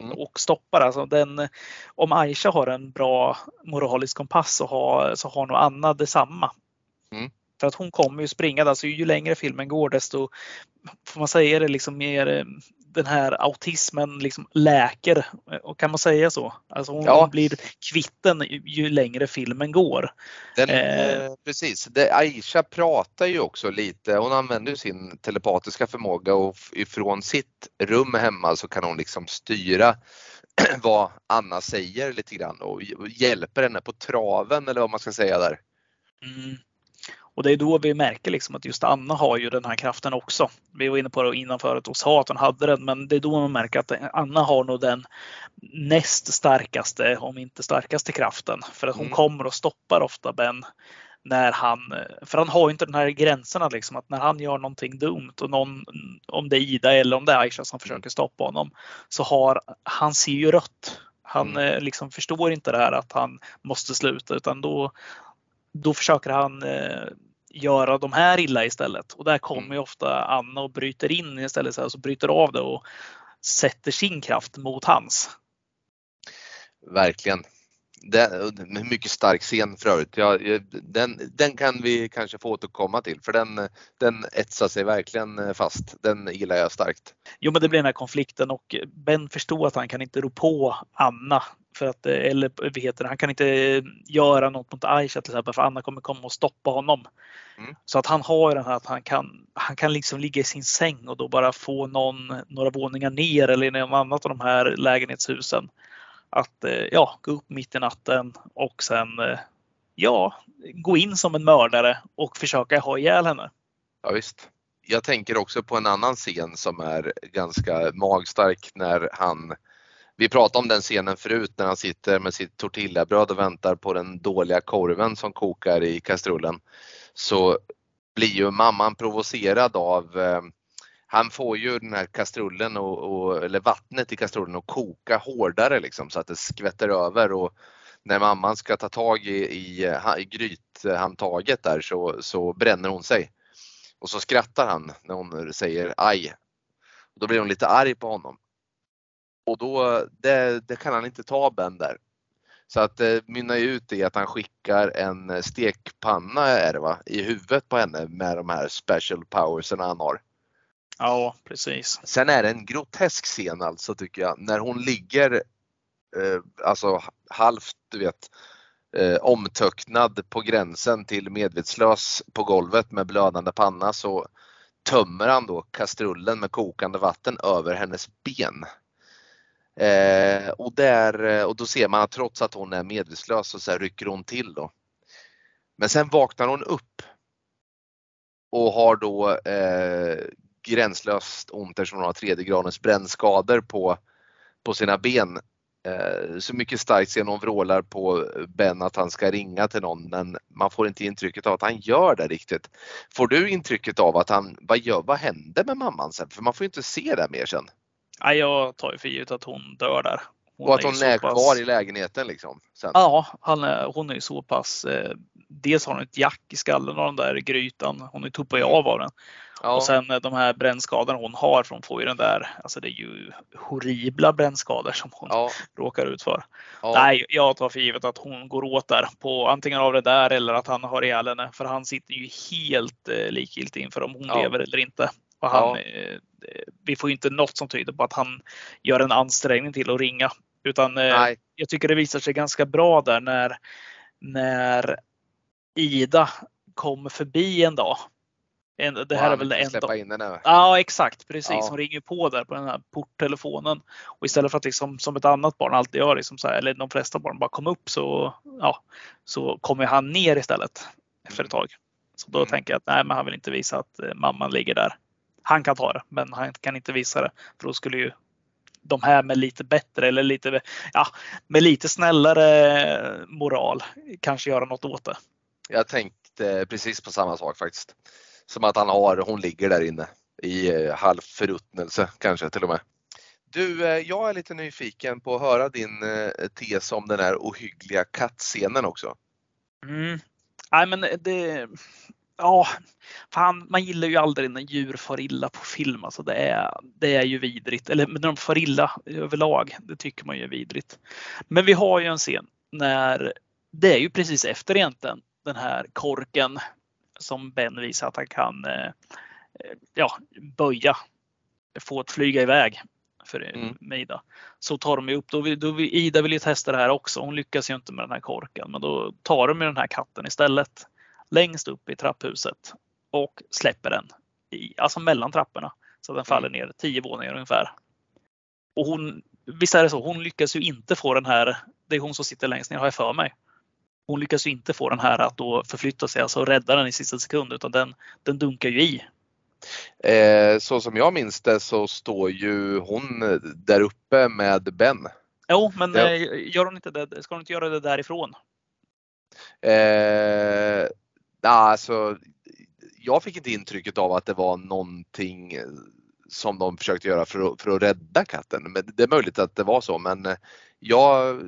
mm. och stoppar. Alltså den, om Aisha har en bra moralisk kompass så har, så har nog Anna detsamma. Mm. För att hon kommer ju springa, alltså ju längre filmen går desto, får man säga det, liksom mer den här autismen liksom läker. Och kan man säga så? Alltså hon, ja. blir kvitten ju längre filmen går. Den, eh. eh precis. Det, Aisha pratar ju också lite. Hon använder sin telepatiska förmåga och ifrån sitt rum hemma så kan hon liksom styra vad Anna säger lite grann och hjälper henne på traven eller vad man ska säga där. Mm. Och det är då vi märker liksom att just Anna har ju den här kraften också. Vi var inne på det innan förut och sa att hon hade den, men det är då man märker att Anna har nog den näst starkaste, om inte starkaste kraften. För att hon mm. kommer och stoppar ofta Ben när han, för han har ju inte den här gränserna liksom att när han gör någonting dumt och någon, om det är Ida eller om det är Aisha som försöker stoppa honom, så har han ser ju rött. Han Mm. liksom förstår inte det här att han måste sluta utan då, då försöker han eh, göra de här illa istället. Och där kommer Mm. ju ofta Anna och bryter in istället, så, här, så bryter av det och sätter sin kraft mot hans. Verkligen. Det mycket stark scen för övrigt. Ja, den, den kan vi kanske få återkomma till för den, den etsar sig verkligen fast. Den gillar jag starkt. Jo, men det blir den här konflikten och Ben förstår att han kan inte ro på Anna. För att, eller vad heter det, han kan inte göra något mot Aisha till exempel för Anna kommer komma och stoppa honom. Mm. Så att han har den här att han kan, han kan liksom ligga i sin säng och då bara få någon, några våningar ner eller i något annat av de här lägenhetshusen. Att eh, ja, gå upp mitt i natten och sen eh, ja, gå in som en mördare och försöka ha ihjäl henne. Ja, visst. Jag tänker också på en annan scen som är ganska magstark när han vi pratade om den scenen förut när han sitter med sitt tortillabröd och väntar på den dåliga korven som kokar i kastrullen. Så blir ju mamman provocerad av eh, han får ju den här kastrullen och, och, eller vattnet i kastrullen att koka hårdare liksom så att det skvätter över och när mamman ska ta tag i, i, i grythandtaget där så, så bränner hon sig. Och så skrattar han när hon säger aj. Och då blir hon lite arg på honom. Och då, det, det kan han inte ta Ben där. Så att det mynnar ju ut i att han skickar en stekpanna är det va, i huvudet på henne med de här special powersen han har. Ja, precis. Sen är det en grotesk scen alltså tycker jag när hon ligger eh, alltså halvt du vet eh, omtöcknad på gränsen till medvetslös på golvet med blödande panna så tömmer han då kastrullen med kokande vatten över hennes ben. Eh, och, där, eh, och då ser man att trots att hon är medvetslös så, så här rycker hon till då. Men sen vaknar hon upp och har då eh, gränslöst ont eftersom hon har tredje gradens brännskador på, på sina ben. Eh, så mycket starkt ser hon vrålar på Ben att han ska ringa till någon men man får inte intrycket av att han gör det riktigt. Får du intrycket av att han, vad gör, vad händer med mamman sen? För man får ju inte se det mer sen. Ja, jag tar ju för givet att hon dör där. och att hon så är pass- kvar i lägenheten liksom. Sen. Ja, han är, hon är ju så pass. Eh, dels har hon ett jack i skallen av den där grytan. Hon är tuppar ju av av den. Ja. Och sen eh, de här brännskadorna hon har, för hon får ju den där, alltså det är ju horribla brännskador som hon ja, råkar ut för. ja. Nej, jag tar för givet att hon går åt där på antingen av det där eller att han har ihjäl henne. För han sitter ju helt eh, likgiltig inför om hon lever eller inte. Och han, eh, vi får inte något som tyder på att han gör en ansträngning till att ringa. Utan eh, Nej. jag tycker det visar sig ganska bra där när, när Ida kommer förbi en dag. En, det här är väl en släppa dag. in henne. Ja exakt, precis. Ja. Hon ringer på där på den här porttelefonen. Och istället för att liksom, som ett annat barn alltid gör, liksom så här, eller de flesta barn bara kom upp så, ja, så kommer han ner istället efter ett tag. Så då Mm. tänker jag att nej, men han vill inte visa att eh, mamman ligger där. Han kan ta det, men han kan inte visa det. För då skulle ju de här med lite bättre eller lite, ja, med lite snällare moral kanske göra något åt det. Jag tänkte precis på samma sak faktiskt. Som att han har, hon ligger där inne i eh, halv förruttnelse kanske till och med. Du, eh, jag är lite nyfiken på att höra din eh, tes om den här ohyggliga kattscenen också. Mm. Nej men det, ja, fan, man gillar ju aldrig när djur far illa på film. Alltså det, är, det är ju vidrigt. Eller när de far illa överlag, det tycker man ju är vidrigt. Men vi har ju en scen när, det är ju precis efter egentligen den här korken som Ben visar att han kan eh, ja, böja, få att flyga iväg för Mm. med Ida. Så tar de ju upp, då vill, då vill, Ida vill ju testa det här också. Hon lyckas ju inte med den här korken, men då tar de ju den här katten istället längst upp i trapphuset och släpper den i, alltså mellan trapporna så att den faller ner tio våningar ungefär. Och hon, visst är det så, hon lyckas ju inte få den här, det är hon som sitter längst ner har jag för mig. Hon lyckas ju inte få den här att då förflytta sig, alltså rädda den i sista sekund, utan den, den dunkar ju i. Eh, så som jag minns det så står ju hon där uppe med Ben. Jo, men Ja. eh, gör hon inte det, ska hon inte göra det därifrån? Eh, Nej, alltså, jag fick inte intrycket av att det var någonting som de försökte göra för att, för att rädda katten. Men det är möjligt att det var så men jag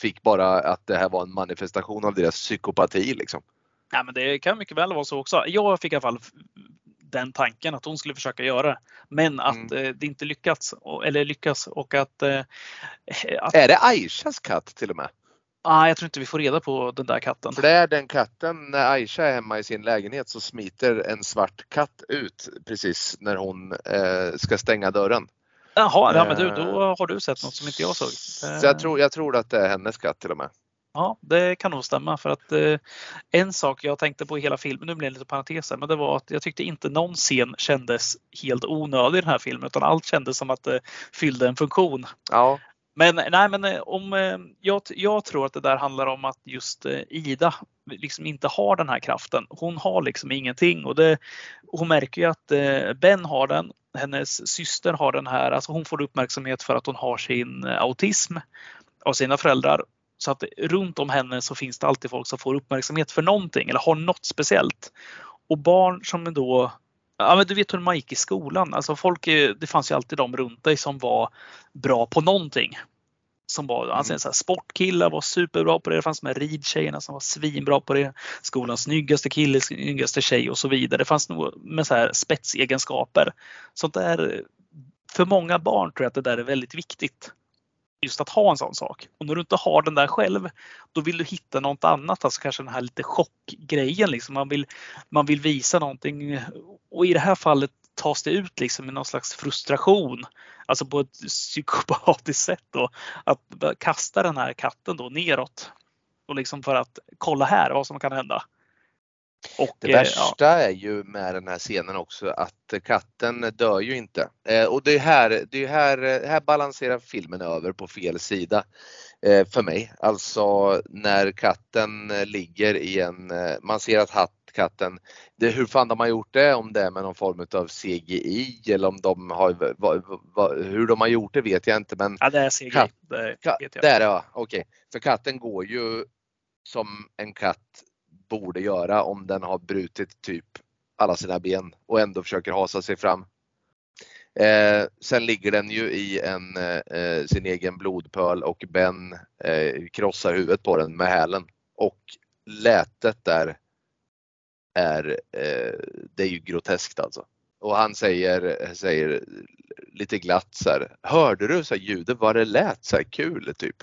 fick bara att det här var en manifestation av deras psykopati. Liksom. Ja, men det kan mycket väl vara så också. Jag fick i alla fall den tanken att hon skulle försöka göra det. Men att mm. Eh, det inte lyckats eller lyckas och att, eh, att... Är det Aishas katt till och med? Ah, jag tror inte vi får reda på den där katten. För det är den katten, när Aisha är hemma i sin lägenhet så smiter en svart katt ut precis när hon eh, ska stänga dörren. Jaha, ja, men du, då eh, har du sett något som inte jag såg. Så jag tror, jag tror att det är hennes katt till och med. Ja, det kan nog stämma för att eh, en sak jag tänkte på i hela filmen, nu blir det lite parenteser, men det var att jag tyckte inte någon scen kändes helt onödig i den här filmen utan allt kändes som att det fyllde en funktion. Ja. Men nej, men eh, om eh, jag, jag tror att det där handlar om att just eh, Ida liksom inte har den här kraften. Hon har liksom ingenting och det, hon märker ju att Ben har den. Hennes syster har den här, alltså hon får uppmärksamhet för att hon har sin autism av sina föräldrar. Så att runt om henne så finns det alltid folk som får uppmärksamhet för någonting eller har något speciellt. Och barn som då Ja, men du vet hur man gick i skolan. Alltså folk, det fanns ju alltid de runt dig som var bra på någonting. Som var, alltså mm. så här, sportkillar var superbra på det. Det fanns med ridtjejerna som var svinbra på det. Skolans snyggaste kille, snyggaste tjej och så vidare. Det fanns nog med så här spetsegenskaper. Sånt där, för många barn tror jag att det där är väldigt viktigt just att ha en sån sak. Och när du inte har den där själv, då vill du hitta något annat, alltså kanske den här lite chockgrejen. Liksom. Man, vill, man vill visa någonting och i det här fallet tas det ut liksom i någon slags frustration. Alltså på ett psykopatiskt sätt då. Att kasta den här katten då neråt. Och liksom för att kolla här vad som kan hända. Och, det värsta ja. är ju med den här scenen också att katten dör ju inte. Eh, och det är här, det är här, här balanserar filmen över på fel sida eh, för mig. Alltså när katten ligger i en, eh, man ser att hatt, katten, det, hur fan de har gjort det, om det är med någon form av CGI eller om de har, va, va, hur de har gjort det vet jag inte men. Ja det är CGI. Kat, det vet jag. Det är det okej. Okay. För katten går ju som en katt borde göra om den har brutit typ alla sina ben och ändå försöker hasa sig fram. Eh, sen ligger den ju i en, eh, sin egen blodpöl och Ben eh, krossar huvudet på den med hälen. Och lätet där är, eh, det är ju groteskt alltså. Och han säger, säger lite glatt så här, hörde du så här ljudet vad det lät så här kul typ.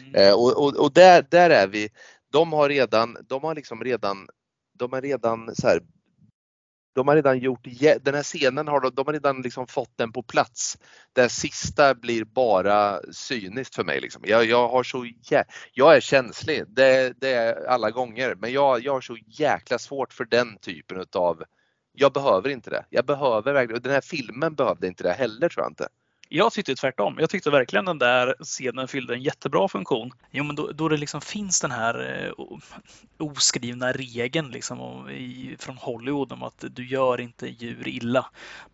Mm. Eh, och, och, och, där, där är vi, de har redan, de har liksom redan, de har redan så här, de har redan gjort, den här scenen har de, de har redan liksom fått den på plats. Det sista blir bara cyniskt för mig. Liksom. Jag, jag, har så jä, jag är känslig, det, det är alla gånger, men jag, jag har så jäkla svårt för den typen utav, jag behöver inte det. Jag behöver verkligen, den här filmen behövde inte det heller tror jag inte. Jag tyckte tvärtom. Jag tyckte verkligen den där scenen fyllde en jättebra funktion. Jo, men då, då det liksom finns den här eh, oskrivna regeln liksom, i, från Hollywood om att du gör inte djur illa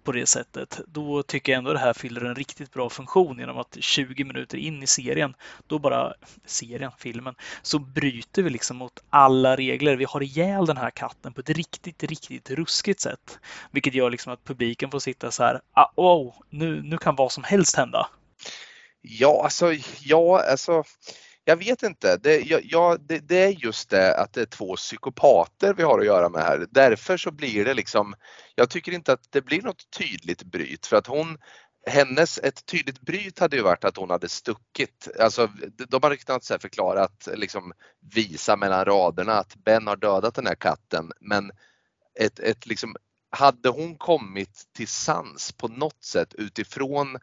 på det sättet. Då tycker jag ändå det här fyller en riktigt bra funktion genom att 20 minuter in i serien, då bara serien, filmen, så bryter vi liksom mot alla regler. Vi har ihjäl den här katten på ett riktigt, riktigt ruskigt sätt. Vilket gör liksom att publiken får sitta så här, ah, oh, nu, nu kan vad som helst hända? Ja, alltså, ja, alltså jag vet inte. Det, ja, det, det, är just det att det är två psykopater vi har att göra med här. Därför så blir det liksom, jag tycker inte att det blir något tydligt bryt för att hon hennes, ett tydligt bryt hade ju varit att hon hade stuckit. Alltså, de hade kunnat förklara att liksom visa mellan raderna att Ben har dödat den här katten men ett, ett liksom, hade hon kommit till sans på något sätt utifrån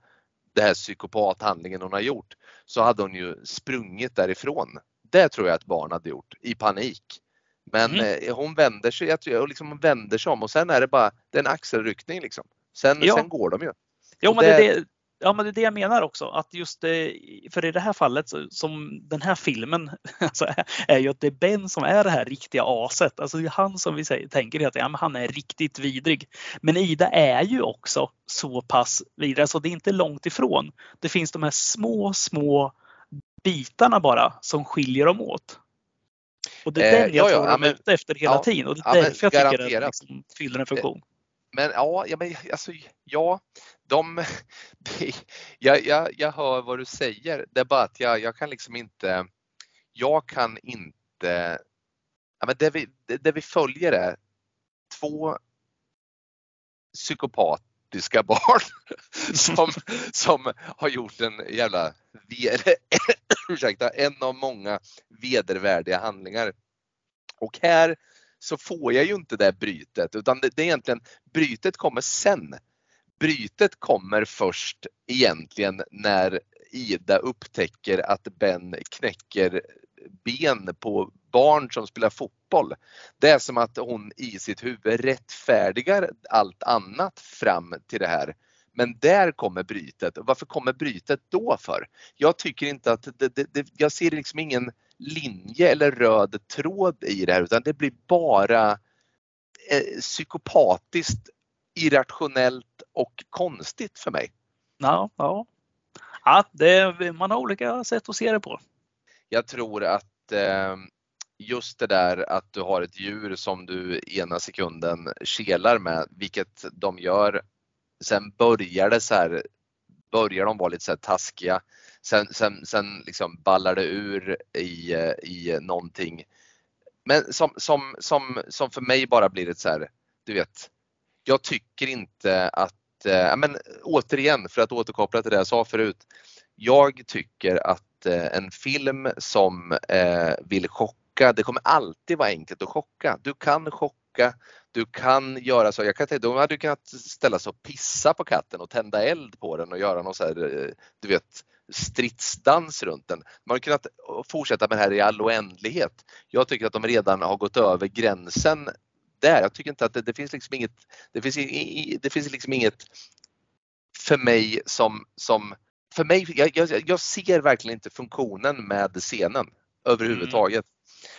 den här psykopathandlingen hon har gjort så hade hon ju sprungit därifrån. Det tror jag att barn hade gjort i panik. Men mm. Eh, hon vänder sig, jag tror, liksom hon vänder sig om och sen är det bara det är en axelryckning liksom. Sen, ja. sen går de ju. Jo, men det, det, Ja, men det är det jag menar också. Att just för i det här fallet som den här filmen alltså, är ju att det är Ben som är det här riktiga aset. Alltså det är han som vi säger, tänker att ja, men han är riktigt vidrig. Men Ida är ju också så pass vidrig, så det är inte långt ifrån. Det finns de här små, små bitarna bara som skiljer dem åt. Och det är den Eh, jag ja, ja, tror ja, de är ute efter hela ja, tiden och det ja, är men därför jag tycker att det garanterat. liksom fyller en funktion. Men ja, ja, men, alltså, ja de, jag, jag, jag hör vad du säger. Det är bara att jag, jag kan liksom inte, jag kan inte, ja, men det, vi, det, det vi följer är två psykopatiska barn som, som har gjort en jävla, ursäkta, en av många vedervärdiga handlingar. Och här så får jag ju inte det brytet utan det, det är egentligen, brytet kommer sen. Brytet kommer först egentligen när Ida upptäcker att Ben knäcker ben på barn som spelar fotboll. Det är som att hon i sitt huvud rättfärdigar allt annat fram till det här. Men där kommer brytet. Varför kommer brytet då för? Jag tycker inte att det, det, det, jag ser liksom ingen linje eller röd tråd i det här utan det blir bara eh, psykopatiskt, irrationellt och konstigt för mig. Ja, ja. ja det, man har olika sätt att se det på. Jag tror att eh, just det där att du har ett djur som du ena sekunden kelar med, vilket de gör. Sen börjar det så här, börjar de vara lite så här taskiga. Sen, sen, sen liksom ballar det ur i, eh, i någonting. Men som, som, som, som för mig bara blir ett så här, du vet, jag tycker inte att, eh, men återigen för att återkoppla till det jag sa förut. Jag tycker att eh, en film som eh, vill chocka, det kommer alltid vara enkelt att chocka. Du kan chocka, du kan göra så. Jag kan tänka, de hade kunnat ställa sig och pissa på katten och tända eld på den och göra någon så här, eh, du vet, stridsdans runt den. Man har kunnat fortsätta med det här i all oändlighet. Jag tycker att de redan har gått över gränsen där. Jag tycker inte att det, det finns liksom inget, det finns, i, det finns liksom inget för mig som, som för mig, jag, jag, jag ser verkligen inte funktionen med scenen överhuvudtaget.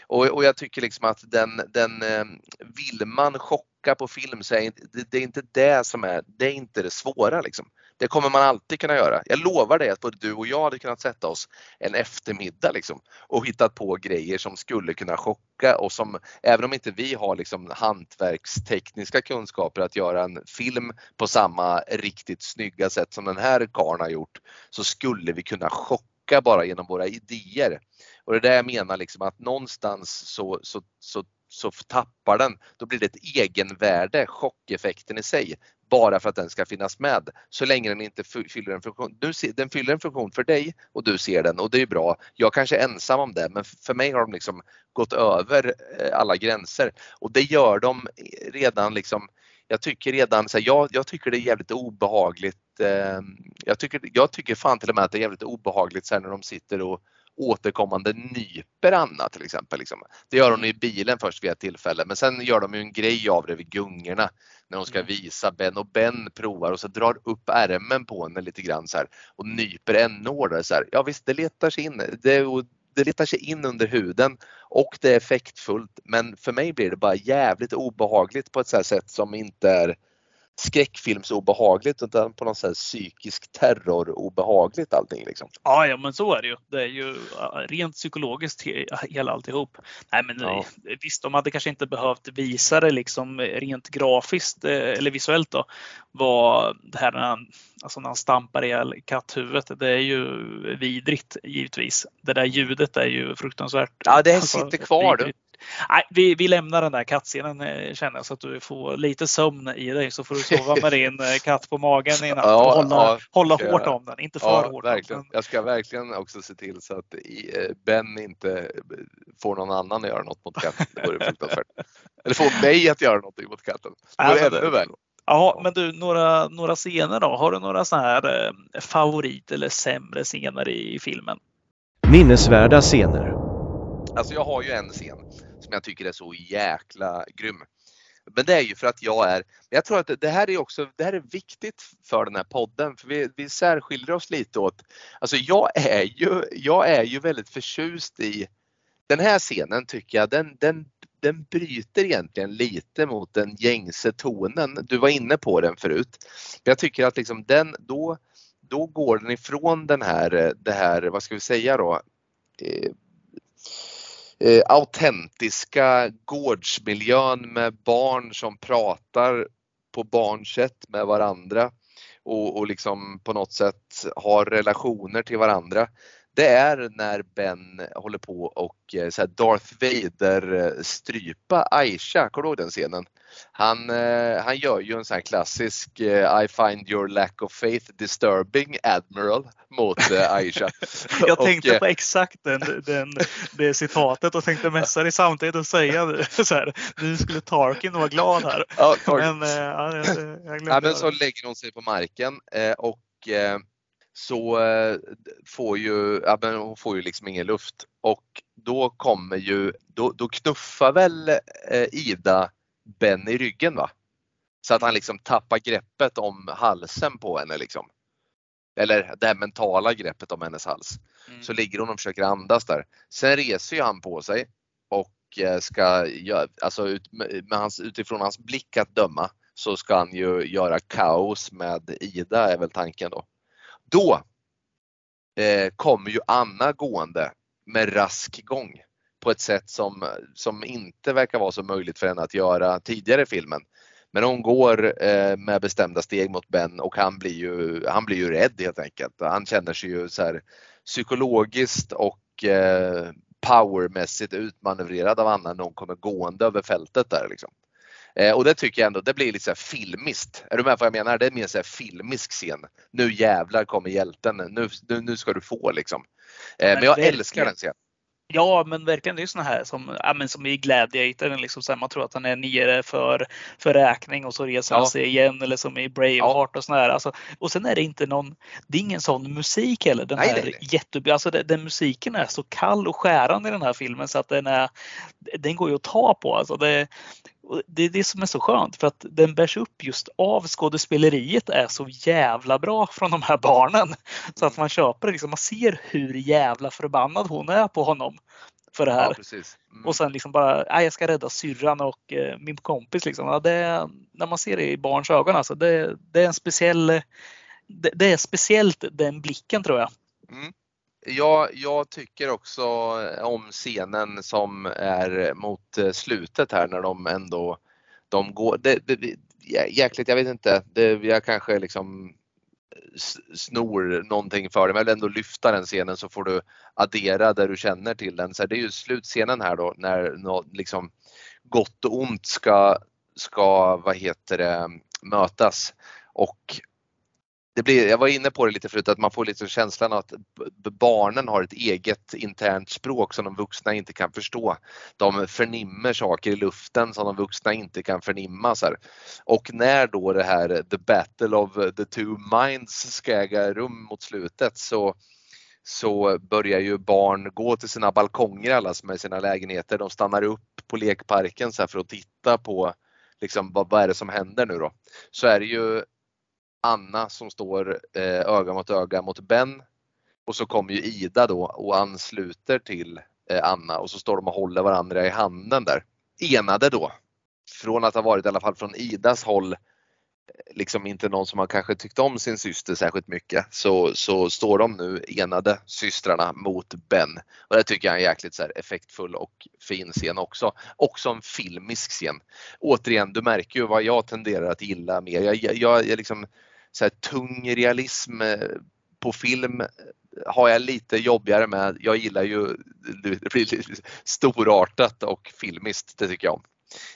Och, och jag tycker liksom att den, den eh, vill man chocka på film så är det, det är inte det som är, det är inte det svåra liksom. Det kommer man alltid kunna göra. Jag lovar dig att både du och jag hade kunnat sätta oss en eftermiddag liksom och hittat på grejer som skulle kunna chocka och som, även om inte vi har liksom hantverkstekniska kunskaper att göra en film på samma riktigt snygga sätt som den här karln har gjort, så skulle vi kunna chocka bara genom våra idéer. Och det är det jag menar liksom att någonstans så, så, så, så tappar den, då blir det ett egenvärde, chockeffekten i sig, bara för att den ska finnas med. Så länge den inte fyller en funktion. Du ser, den fyller en funktion för dig och du ser den och det är bra. Jag kanske är ensam om det men för mig har de liksom gått över eh, alla gränser och det gör de redan liksom jag tycker redan så här, jag, jag tycker det är jävligt obehagligt. Eh, jag, tycker, jag tycker fan till och med att det är jävligt obehagligt sen när de sitter och återkommande nyper Anna till exempel. Liksom. Det gör hon i bilen först vid ett tillfälle men sen gör de ju en grej av det vid gungorna när hon ska visa Ben och Ben provar och så drar upp ärmen på henne lite grann så här och nyper ännu hårdare. Så här. Ja visst, det letar sig in. Det, det letar sig in under huden och det är effektfullt men för mig blir det bara jävligt obehagligt på ett så sätt som inte är skräckfilmsobehagligt utan på något sätt psykisk terror obehagligt allting. Liksom. Ja, ja, men så är det ju. Det är ju rent psykologiskt hela alltihop. Nej, men Ja. visst, de hade kanske inte behövt visa det liksom rent grafiskt eh, eller visuellt då. Vad det här när han, alltså när han stampar ihjäl katthuvudet. Det är ju vidrigt givetvis. Det där ljudet är ju fruktansvärt. Ja, det alltså, sitter kvar vidrigt. Nej, vi, vi lämnar den där kattscenen eh, känner jag så att du får lite sömn i dig så får du sova med din eh, katt på magen i natt Ja, och hålla, ja, hålla hårt jag. om den. Inte för Ja, hårt. verkligen. Jag ska verkligen också se till så att eh, Ben inte får någon annan att göra något mot katten. Det vore fruktansvärt. Eller få mig att göra något mot katten. Det Ja, vore men det- ännu värre. ja, men du, några, några scener då? Har du några sådana här eh, favorit eller sämre scener i filmen? Minnesvärda scener. Alltså jag har ju en scen jag tycker är så jäkla grym. Men det är ju för att jag är, jag tror att det här är också, det här är viktigt för den här podden för vi, vi särskiljer oss lite åt, alltså jag är ju, jag är ju väldigt förtjust i den här scenen tycker jag, den, den, den bryter egentligen lite mot den gängse tonen. Du var inne på den förut. Jag tycker att liksom den, då, då går den ifrån den här, det här, vad ska vi säga då, eh, eh, autentiska gårdsmiljön med barn som pratar på barnsätt med varandra och, och liksom på något sätt har relationer till varandra. Det är när Ben håller på och eh, så här Darth Vader eh, strypa Aisha, kommer du ihåg den scenen? Han, eh, han gör ju en sån här klassisk I find your lack of faith disturbing Admiral mot Aisha. Jag tänkte och, på exakt den, den, det citatet och tänkte mässa dig samtidigt och säga så här, nu skulle Tarkin vara glad här. Ja, men, ja, jag, jag ja, men så lägger hon sig på marken och så eh, får ju, ja, men hon får ju liksom ingen luft och då kommer ju, då, då knuffar väl eh, Ida Ben i ryggen va? Så att han liksom tappar greppet om halsen på henne liksom. Eller det här mentala greppet om hennes hals. Mm. Så ligger hon och försöker andas där. Sen reser ju han på sig och eh, ska, alltså ut, hans, utifrån hans blick att döma, så ska han ju göra kaos med Ida är väl tanken då. Då eh, kommer ju Anna gående med rask gång på ett sätt som, som inte verkar vara så möjligt för henne att göra tidigare i filmen. Men hon går eh, med bestämda steg mot Ben och han blir ju, han blir ju rädd helt enkelt. Han känner sig ju så här psykologiskt och eh, powermässigt utmanövrerad av Anna när hon kommer gående över fältet där. Liksom. Eh, och det tycker jag ändå, det blir lite så filmiskt. Är du med på vad jag menar? Det är mer så filmisk scen. Nu jävlar kommer hjälten, nu, nu, nu ska du få liksom. Eh, men, men jag älskar den scenen. Ja, men verkligen det är såna här som, ja, men som i Gladiator, liksom, så här, man tror att han är nere för, för räkning och så reser ja. han sig igen eller som i Braveheart ja. och sådär. Alltså, och sen är det inte någon, det är ingen sån musik heller. Den, nej, här. Jätte, alltså, den, den, musiken är så kall och skärande i den här filmen så att den, är, den går ju att ta på. Alltså, det, det är det som är så skönt för att den bärs upp just av skådespeleriet är så jävla bra från de här barnen. Så att man köper det, liksom, man ser hur jävla förbannad hon är på honom för det här. Ja, mm. Och sen liksom bara, jag ska rädda syrran och eh, min kompis. Liksom. Ja, det, när man ser det i barns ögon, alltså, det, det är en speciell, det, det, är speciellt den blicken tror jag. Mm. Ja, jag tycker också eh, om scenen som är mot eh, slutet här när de ändå de går. Det, det, jäkligt, jag vet inte. Det, jag kanske liksom eh, snor någonting för dig, men jag vill ändå lyfta den scenen så får du addera där du känner till den. Så det är ju slutscenen här då när något, liksom gott och ont ska, ska vad heter det, mötas. Och det blir, jag var inne på det lite förut, att man får lite känslan av att barnen har ett eget internt språk som de vuxna inte kan förstå. De förnimmer saker i luften som de vuxna inte kan förnimma. Så här. Och när då det här the battle of the two minds ska äga rum mot slutet så så börjar ju barn gå till sina balkonger alla som är i sina lägenheter. De stannar upp på lekparken så för att titta på liksom, vad, vad är det som händer nu då? Så är det ju Anna som står eh, öga mot öga mot Ben. Och så kommer ju Ida då och ansluter till eh, Anna och så står de och håller varandra i handen där. Enade då. Från att ha varit i alla fall från Idas håll eh, liksom inte någon som har kanske tyckt om sin syster särskilt mycket så, så står de nu enade systrarna mot Ben. Och det tycker jag är en jäkligt så här, effektfull och fin scen också. Också en filmisk scen. Återigen, du märker ju vad jag tenderar att gilla mer. Jag, jag, jag liksom så här, tung realism eh, på film eh, har jag lite jobbigare med. Jag gillar ju det blir storartat och filmiskt, det tycker jag om.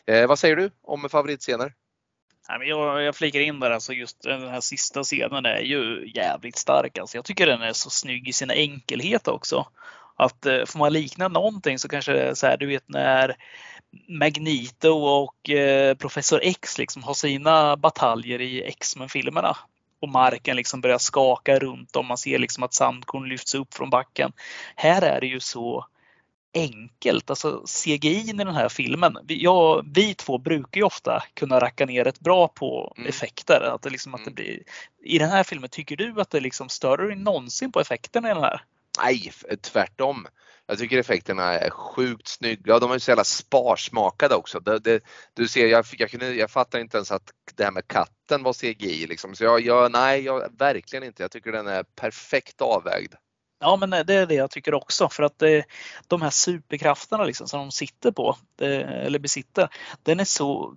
Eh, vad säger du om favoritscener? Jag, jag flikar in där, alltså just den här sista scenen är ju jävligt stark. Alltså jag tycker den är så snygg i sin enkelhet också. Att eh, får man likna någonting så kanske det är så här, du vet när Magneto och eh, Professor X liksom har sina bataljer i X-Men-filmerna. Och marken liksom börjar skaka runt om. Man ser liksom att sandkorn lyfts upp från backen. Här är det ju så enkelt. Alltså CGI i den här filmen. Vi, ja, vi två brukar ju ofta kunna racka ner rätt bra på mm. effekter. Att det liksom, att det mm. blir, I den här filmen, tycker du att det liksom större än någonsin på effekterna i den här? Nej, tvärtom. Jag tycker effekterna är sjukt snygga. och De är så jävla sparsmakade också. Det, det, du ser, jag, jag, kunde, jag fattar inte ens att det här med katten var CGI. Liksom. Så jag, jag, nej, jag, verkligen inte. Jag tycker den är perfekt avvägd. Ja, men det är det jag tycker också för att det, de här superkrafterna liksom som de sitter på det, eller besitter, den är så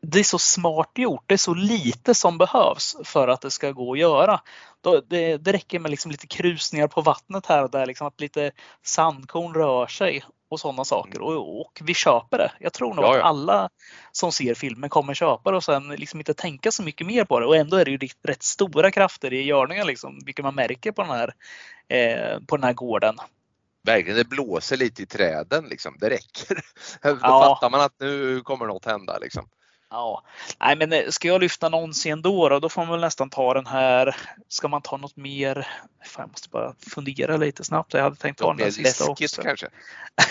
det är så smart gjort. Det är så lite som behövs för att det ska gå att göra. Det, det räcker med liksom lite krusningar på vattnet här och där, liksom att lite sandkorn rör sig och sådana saker. Och, och, vi köper det. Jag tror nog ja, ja. att alla som ser filmen kommer köpa det och sen liksom inte tänka så mycket mer på det. Och ändå är det ju rätt stora krafter i görningen, liksom, vilket man märker på den här, eh, på den här gården. Verkligen, det blåser lite i träden liksom. Det räcker. Då ja. fattar man att nu kommer något hända liksom. Ja, nej men eh, ska jag lyfta någon scen då, då, då får man väl nästan ta den här. Ska man ta något mer? Fan, jag måste bara fundera lite snabbt. Jag hade tänkt ta den sista läskigt också. kanske?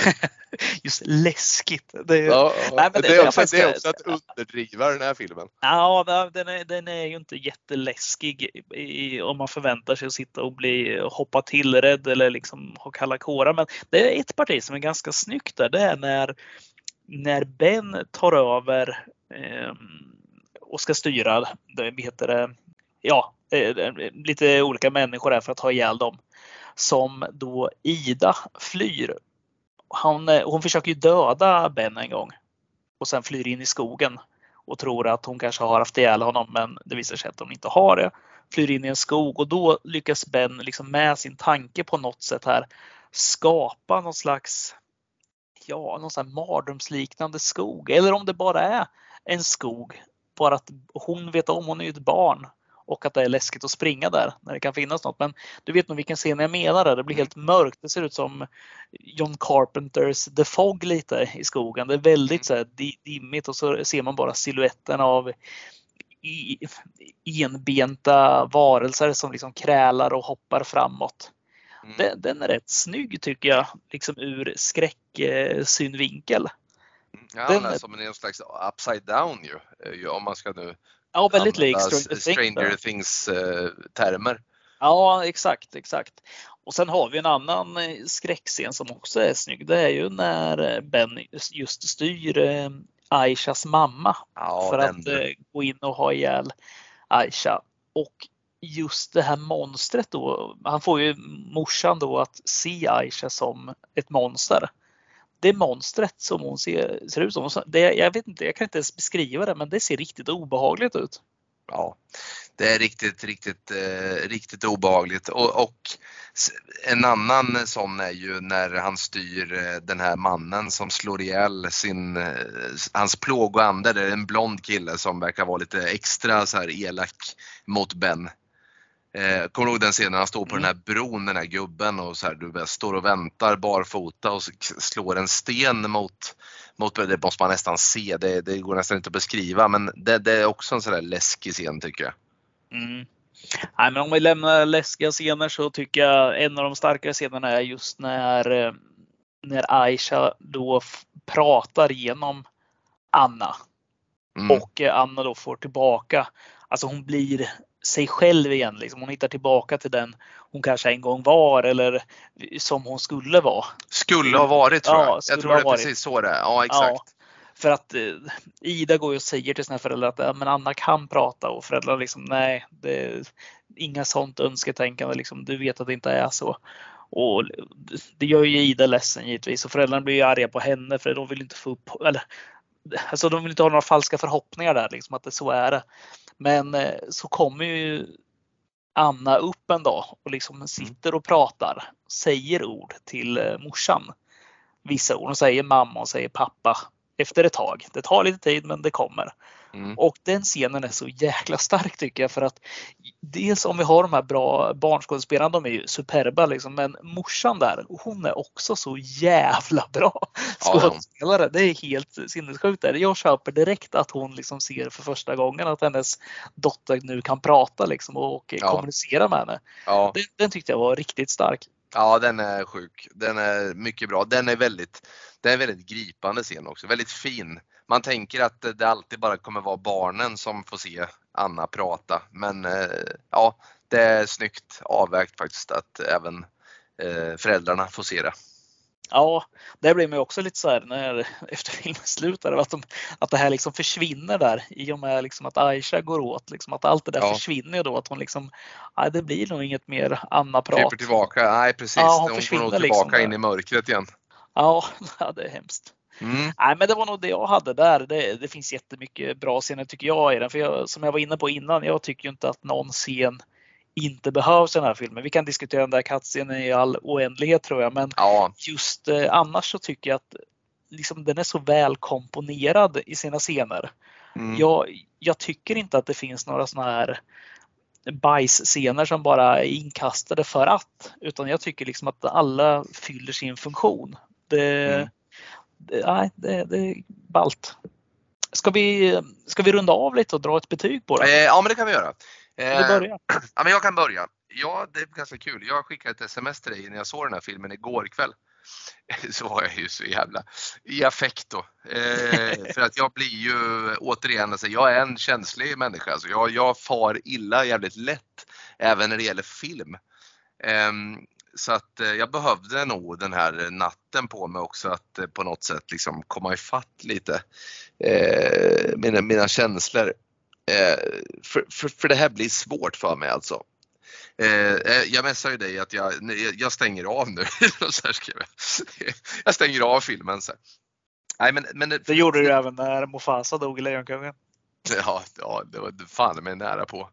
Just läskigt. Det, ja, nej, men det, det, är också, det är också att underdriva den här filmen. Ja, den är, den är ju inte jätteläskig i, om man förväntar sig att sitta och bli hoppa till rädd eller liksom ha kalla kårar. Men det är ett parti som är ganska snyggt där. Det är när när Ben tar över eh, och ska styra, det heter det, ja, eh, lite olika människor här för att ha ihjäl dem. Som då Ida flyr. Hon, eh, hon försöker ju döda Ben en gång och sen flyr in i skogen och tror att hon kanske har haft ihjäl honom men det visar sig att hon inte har det. Flyr in i en skog och då lyckas Ben liksom med sin tanke på något sätt här skapa någon slags ja, någon sån här mardrömsliknande skog. Eller om det bara är en skog. Bara att hon vet om, hon är ju ett barn. Och att det är läskigt att springa där när det kan finnas något. Men du vet nog vilken scen jag menar. Det blir helt mörkt. Det ser ut som John Carpenters The Fog lite i skogen. Det är väldigt så här dimmigt och så ser man bara siluetten av enbenta varelser som liksom krälar och hoppar framåt. Mm. Den, den, är rätt snygg tycker jag, liksom ur skräcksynvinkel. Ja, den är som en slags upside down ju, om man ska nu Ja, väldigt lik Stranger, Stranger Things eh, termer. Ja, exakt, exakt. Och sen har vi en annan eh, skräckscen som också är snygg. Det är ju när Ben just styr eh, Aishas mamma ja, för att gå in och ha ihjäl Aisha. Och just det här monstret då. Han får ju morsan då att se Aisha som ett monster. Det monstret som hon ser, ser ut som. Det, jag vet inte, jag kan inte ens beskriva det, men det ser riktigt obehagligt ut. Ja, det är riktigt, riktigt, eh, riktigt obehagligt och, och, en annan sån är ju när han styr eh, den här mannen som slår ihjäl sin, eh, hans plågoande. Det är en blond kille som verkar vara lite extra så här elak mot Ben. Eh, kommer du ihåg den scenen när han står på mm. den här bron, den här gubben och så här, du står och väntar barfota och slår en sten mot, mot det måste man nästan se, det, det går nästan inte att beskriva men det, det är också en sån där läskig scen tycker jag. Mm. Nej, men om vi lämnar läskiga scener så tycker jag en av de starkare scenerna är just när, eh, när Aisha då pratar genom Anna. Mm. Och eh, Anna då får tillbaka, alltså hon blir sig själv igen. Liksom. Hon hittar tillbaka till den hon kanske en gång var eller som hon skulle vara. Skulle ha varit tror jag. Ja, jag tror det är varit. precis så det är. Ja, exakt. Ja, för att eh, Ida går ju och säger till sina föräldrar att ja, men Anna kan prata och föräldrarna liksom nej, det är inga sånt önsketänkande. Liksom, du vet att det inte är så. Och det gör ju Ida ledsen givetvis och föräldrarna blir ju arga på henne för de vill inte få upp, eller alltså de vill inte ha några falska förhoppningar där liksom att det så är det. Men eh, så kommer ju Anna upp en dag och liksom mm. sitter och pratar, säger ord till eh, morsan. Vissa ord. Hon säger mamma och säger pappa efter ett tag. Det tar lite tid men det kommer. Mm. Och den scenen är så jäkla stark tycker jag för att dels om vi har de här bra barnskådespelarna, de är ju superba liksom, men morsan där, hon är också så jävla bra skådespelare. Ja. Det är helt sinnessjukt. Där. Jag köper direkt att hon liksom ser för första gången att hennes dotter nu kan prata liksom och ja. kommunicera med henne. Ja. Den, den tyckte jag var riktigt stark. Ja, den är sjuk. Den är mycket bra. Den är väldigt, den är väldigt gripande scen också. Väldigt fin man tänker att det alltid bara kommer vara barnen som får se Anna prata. Men eh, ja, det är snyggt avvägt faktiskt att även eh, föräldrarna får se det. Ja, det blir mig också lite så här när efter filmen slutar att, de, att det här liksom försvinner där i och med liksom att Aisha går åt. Liksom att allt det där Ja. försvinner då. Att hon liksom, nej, det blir nog inget mer Anna-prat. Kryper tillbaka. Nej precis, Ja, hon hon får nog försvinner tillbaka liksom in i mörkret igen. Ja, det är hemskt. Mm. Nej, men det var nog det jag hade där. Det, det finns jättemycket bra scener tycker jag i den. För jag, som jag var inne på innan, jag tycker inte att någon scen inte behövs i den här filmen. Vi kan diskutera den där kattscenen i all oändlighet tror jag, men Ja, just eh, annars så tycker jag att liksom, den är så väl komponerad i sina scener. mm. Jag, jag tycker inte att det finns några sådana här bajsscener som bara är inkastade för att. Utan jag tycker liksom att alla fyller sin funktion. Det, Mm. det, nej, det, det är ballt. Ska vi, ska vi runda av lite och dra ett betyg på Eh, det? ja men det kan vi göra. Eh, börja? Ja, men jag kan börja. Ja, det är ganska kul. Jag skickade ett sms till dig när jag såg den här filmen igår kväll. Så var jag ju så jävla i affekt då. Eh, för att jag blir ju återigen, alltså, jag är en känslig människa. Alltså, jag, jag far illa jävligt lätt även när det gäller film. Ehm, så att eh, jag behövde nog den här natten på mig också att eh, på något sätt liksom komma ifatt lite eh, mina, mina känslor. Eh, för, för, för det här blir svårt för mig alltså. Eh, eh, jag messar ju dig att jag, jag stänger av nu. så här skrev jag. jag stänger av filmen. Så här. Nej, men, men, Det gjorde du även när Mufasa dog i Lejonkungen. Ja, ja det var fan mig nära på.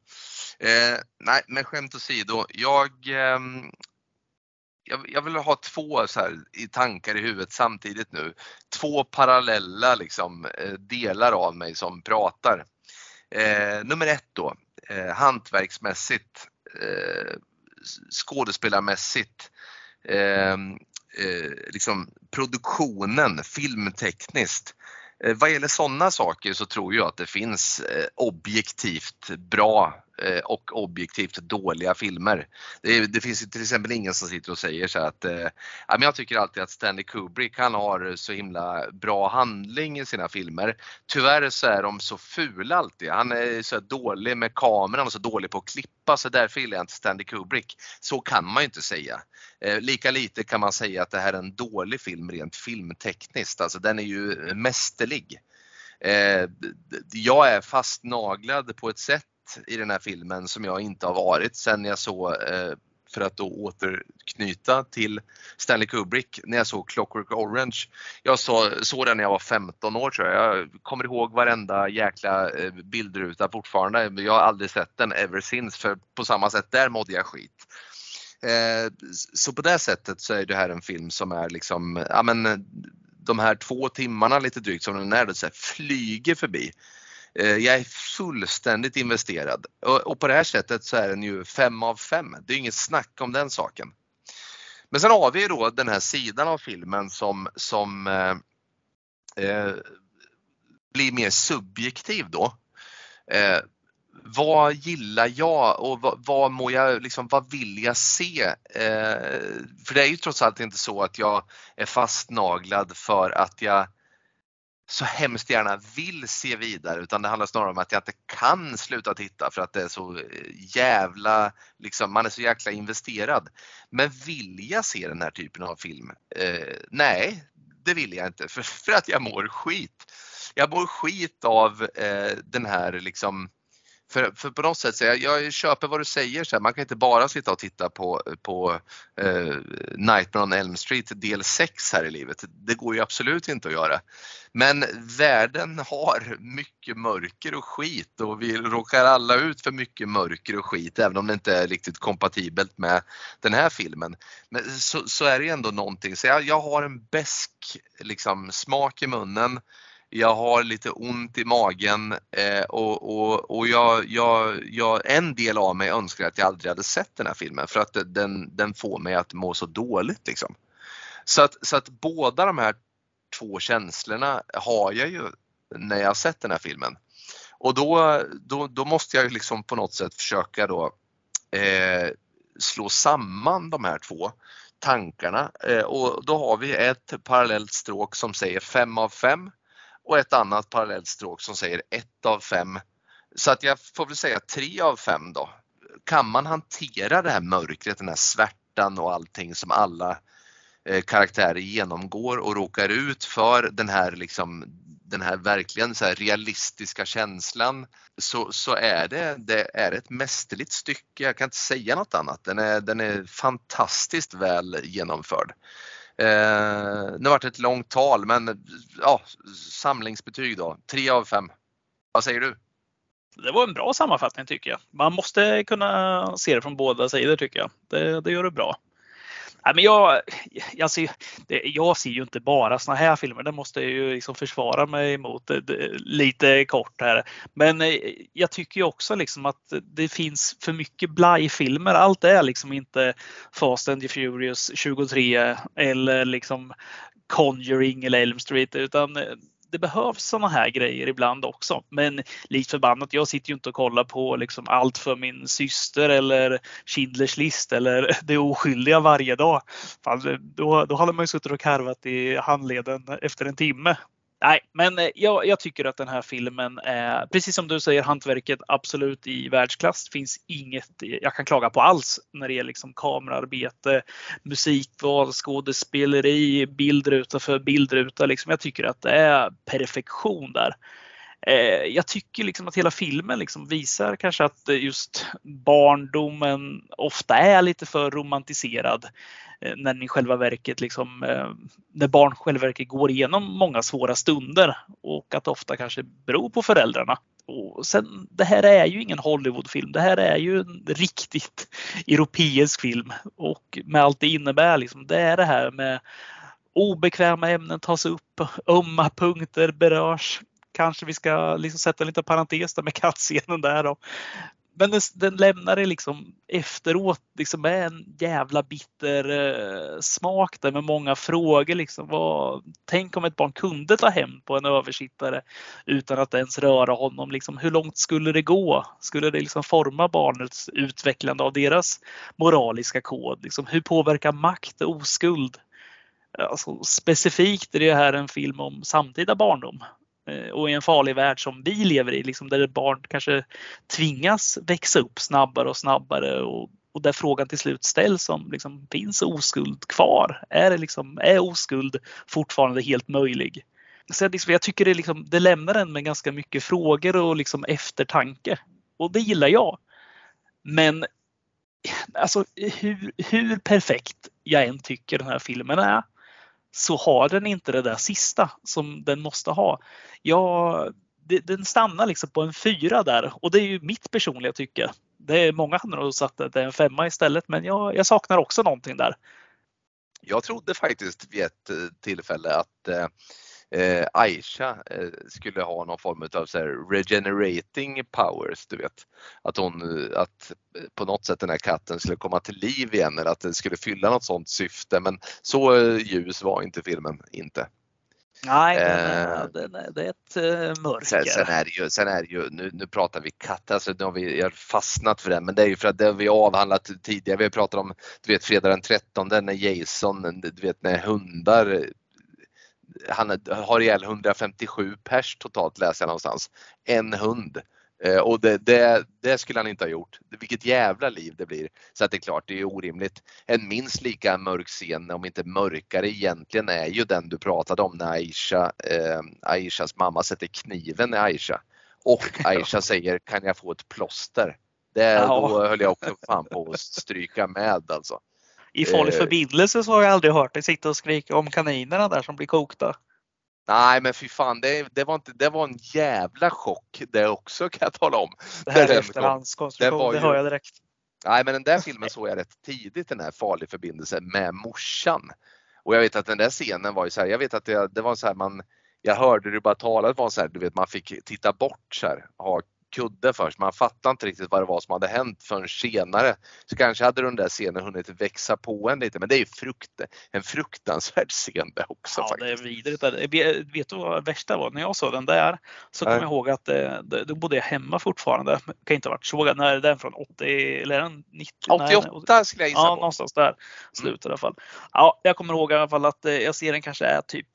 Eh, nej, men skämt åsido. Jag, ehm, jag, jag vill ha två så här, i tankar i huvudet samtidigt nu. Två parallella liksom, eh, delar av mig som pratar. Eh, nummer ett då, eh, hantverksmässigt, eh, skådespelarmässigt, eh, eh, liksom produktionen filmtekniskt. Eh, Vad gäller sådana saker så tror jag att det finns eh, objektivt bra Eh, och objektivt dåliga filmer. Det, det finns ju till exempel ingen som sitter och säger så att eh, men jag tycker alltid att Stanley Kubrick han har så himla bra handling i sina filmer. Tyvärr så är de så fula alltid. Han är så dålig med kameran och så dålig på att klippa så därför gillar jag inte Stanley Kubrick. Så kan man ju inte säga. Eh, lika lite kan man säga att det här är en dålig film rent filmtekniskt. Alltså den är ju mästerlig. Eh, jag är fastnaglad på ett sätt i den här filmen som jag inte har varit sen jag såg, eh, för att då återknyta till Stanley Kubrick, när jag såg Clockwork Orange. Jag såg, såg den när jag var 15 år tror jag. Jag kommer ihåg varenda jäkla eh, bildruta fortfarande. Jag har aldrig sett den ever since för på samma sätt där mådde jag skit. Eh, så på det sättet så är det här en film som är liksom, ja men de här två timmarna lite drygt som den är, det så här, flyger förbi. Eh, jag är fullständigt investerad och, och på det här sättet så är den ju fem av fem. Det är inget snack om den saken. Men sen har vi ju då den här sidan av filmen som, som eh, eh, blir mer subjektiv då. Eh, vad gillar jag och vad, vad må jag, liksom, vad vill jag se? Eh, för det är ju trots allt inte så att jag är fastnaglad för att jag så hemskt gärna vill se vidare utan det handlar snarare om att jag inte kan sluta titta för att det är så eh, jävla, liksom, man är så jäkla investerad. Men vill jag se den här typen av film? Eh, nej, det vill jag inte för, för att jag mår skit. Jag mår skit av eh, den här liksom för, för på något sätt, så jag, jag köper vad du säger, så här, man kan inte bara sitta och titta på, på eh, Nightmare on Elm Street del 6 här i livet. Det går ju absolut inte att göra. Men världen har mycket mörker och skit och vi råkar alla ut för mycket mörker och skit även om det inte är riktigt kompatibelt med den här filmen. Men så, så är det ändå någonting, så jag, jag har en besk liksom, smak i munnen jag har lite ont i magen eh, och, och, och jag, jag, jag, en del av mig önskar att jag aldrig hade sett den här filmen för att den, den får mig att må så dåligt. Liksom. Så, att, så att båda de här två känslorna har jag ju när jag har sett den här filmen. Och då, då, då måste jag liksom på något sätt försöka då eh, slå samman de här två tankarna eh, och då har vi ett parallellt stråk som säger 5 av 5 och ett annat parallellt stråk som säger 1 av 5. Så att jag får väl säga 3 av 5 då. Kan man hantera det här mörkret, den här svärtan och allting som alla eh, karaktärer genomgår och råkar ut för den här liksom den här verkligen så här realistiska känslan så, så är det, det är ett mästerligt stycke. Jag kan inte säga något annat. Den är, den är fantastiskt väl genomförd. Eh, nu vart det ett långt tal men ja, samlingsbetyg då, 3 av 5. Vad säger du? Det var en bra sammanfattning tycker jag. Man måste kunna se det från båda sidor tycker jag. Det, det gör det bra. Nej, men jag, jag, ser, jag ser ju inte bara såna här filmer, det måste jag ju liksom försvara mig emot eh, lite kort här. Men eh, jag tycker ju också liksom att det finns för mycket blajfilmer. Allt är liksom inte Fast and the Furious 23 eller liksom Conjuring eller Elm Street utan eh, det behövs sådana här grejer ibland också. Men likt förbannat, jag sitter ju inte och kollar på liksom allt för min syster eller Schindlers list eller Det oskyldiga varje dag. Fan, då, då hade man ju suttit och karvat i handleden efter en timme. Nej, men eh, jag, jag, tycker att den här filmen är, precis som du säger, hantverket absolut i världsklass. Finns inget jag kan klaga på alls när det gäller liksom kamerarbete, musikval, skådespeleri, bildruta för bildruta. Liksom. Jag tycker att det är perfektion där. Eh, jag tycker liksom att hela filmen liksom visar kanske att eh, just barndomen ofta är lite för romantiserad. Eh, när ni själva verket liksom, eh, när barn själva verket går igenom många svåra stunder och att det ofta kanske beror på föräldrarna. Och sen, det här är ju ingen Hollywoodfilm. Det här är ju en riktigt europeisk film och med allt det innebär. Liksom, det är det här med obekväma ämnen tas upp, ömma punkter berörs. Kanske vi ska liksom sätta en liten parentes där med kattscenen där. Då men den, den lämnar det liksom efteråt liksom med en jävla bitter eh, smak där med många frågor. Liksom. Vad, tänk om ett barn kunde ta hem på en översittare utan att ens röra honom. Liksom, hur långt skulle det gå? Skulle det liksom forma barnets utvecklande av deras moraliska kod? Liksom, hur påverkar makt och oskuld? Alltså, specifikt är det här en film om samtida barndom. Eh, och i en farlig värld som vi lever i, liksom där barn kanske tvingas växa upp snabbare och snabbare och, och där frågan till slut ställs om liksom, finns oskuld kvar? Är, det liksom, är oskuld fortfarande helt möjlig? Så liksom, jag tycker det, liksom, det lämnar en med ganska mycket frågor och liksom eftertanke. Och det gillar jag. Men alltså, hur, hur perfekt jag än tycker den här filmen är så har den inte det där sista som den måste ha. Ja, den stannar liksom på en fyra där och det är ju mitt personliga tycke. Det är många hade nog satt att det är en femma istället men jag, jag saknar också någonting där. Jag trodde faktiskt vid ett eh, tillfälle att eh, eh, eh, Aisha eh, skulle ha någon form av så här regenerating powers, du vet. Att hon, att på något sätt den här katten skulle komma till liv igen eller att den skulle fylla något sånt syfte. Men så ljus var inte filmen, inte. Nej, är, den är, det är ett mörker. Sen, sen, är det ju, sen är det ju nu, nu pratar vi katter, alltså nu har vi jag har fastnat för det, men det är ju för att det har vi avhandlat tidigare. Vi har pratat om, du vet fredag den 13 när Jason, du vet när hundar han har ihjäl 157 pers totalt läser jag någonstans. En hund. Eh, och det, det, det, skulle han inte ha gjort. Vilket jävla liv det blir. Så att det är klart, det är orimligt. En minst lika mörk scen, om inte mörkare egentligen, är ju den du pratade om när Aisha, eh, Aishas mamma sätter kniven i Aisha. Och Aisha säger, kan jag få ett plåster? Det, ja. Då höll jag också fan på att stryka med alltså. I farlig eh, förbindelse så har jag aldrig hört dig sitta och skrika om kaninerna där som blir kokta. Nej men fy fan, det, det, var, inte, det var en jävla chock det också kan jag tala om. Det här är efterhandskonstruktion, det, det hör jag direkt. Nej men den där filmen såg jag rätt tidigt, den här farlig förbindelse med morsan. Och jag vet att den där scenen var ju så här, jag vet att det, det var så här man, jag hörde det bara talas var så här, du vet man fick titta bort så här, ha kudde först. Man fattade inte riktigt vad det var som hade hänt förrän senare. Så kanske hade den där scenen hunnit växa på en lite men det är ju frukt, en fruktansvärd scen det också. Ja, faktiskt. det är vidrigt. Vet du vad det värsta var? När jag såg den där så kommer jag ihåg att eh, då bodde jag hemma fortfarande. Det kan inte ha varit så. När är den från 80 eller den 90? 88 nej, skulle jag gissa Ja, på. någonstans där. Slut i alla fall. Ja, jag kommer ihåg i alla fall att eh, jag ser den kanske är typ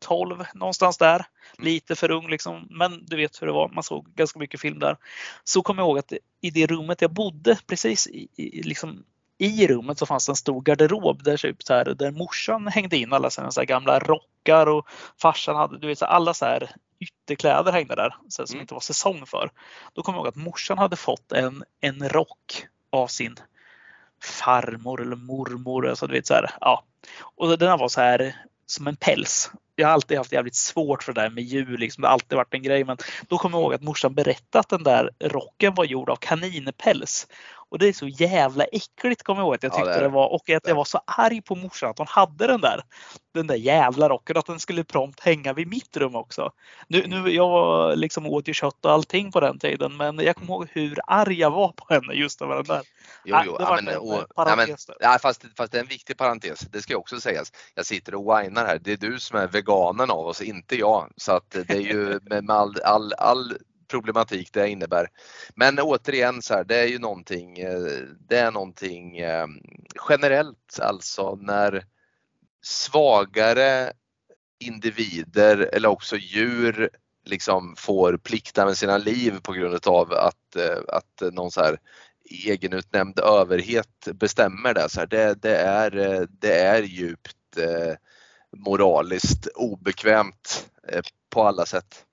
12 någonstans där. Lite för ung liksom, men du vet hur det var. Man såg ganska mycket film där. Så kommer jag ihåg att i det rummet jag bodde precis i, i liksom i rummet så fanns det en stor garderob där, typ så här, där morsan hängde in alla sina så gamla rockar och farsan hade, du vet, så här, alla så här ytterkläder hängde där så här, som Mm. inte var säsong för. Då kommer jag ihåg att morsan hade fått en, en rock av sin farmor eller mormor. Alltså, du vet, så här, ja. Och den var så här som en päls. Jag har alltid haft jävligt svårt för det där med djur. Liksom. Det har alltid varit en grej. Men då kommer jag ihåg att morsan berättade att den där rocken var gjord av kaninpäls. Och det är så jävla äckligt kommer jag ihåg att jag Ja, tyckte det det, det. var. Och att jag var så arg på morsan att hon hade den där. Den där jävla rocken. Att den skulle prompt hänga vid mitt rum också. Nu, nu, jag var liksom åt ju kött och allting på den tiden. Men jag kommer ihåg hur arg jag var på henne just över den där. Jo, jo. det Ja, var men, en och, ja, men, parentes där. ja, fast, fast det är en viktig parentes. Det ska också sägas. Jag sitter och whinar här. Det är du som är veganen av oss, inte jag. Så att det är ju med med all, all, all problematik det innebär. Men återigen så här, det är ju någonting, eh, det är någonting ehm, generellt alltså när svagare individer eller också djur liksom får plikta med sina liv på grund av att, eh, att någon så här egenutnämnd överhet bestämmer det. Så här, det, det, är, eh, det är djupt moraliskt obekvämt på alla sätt.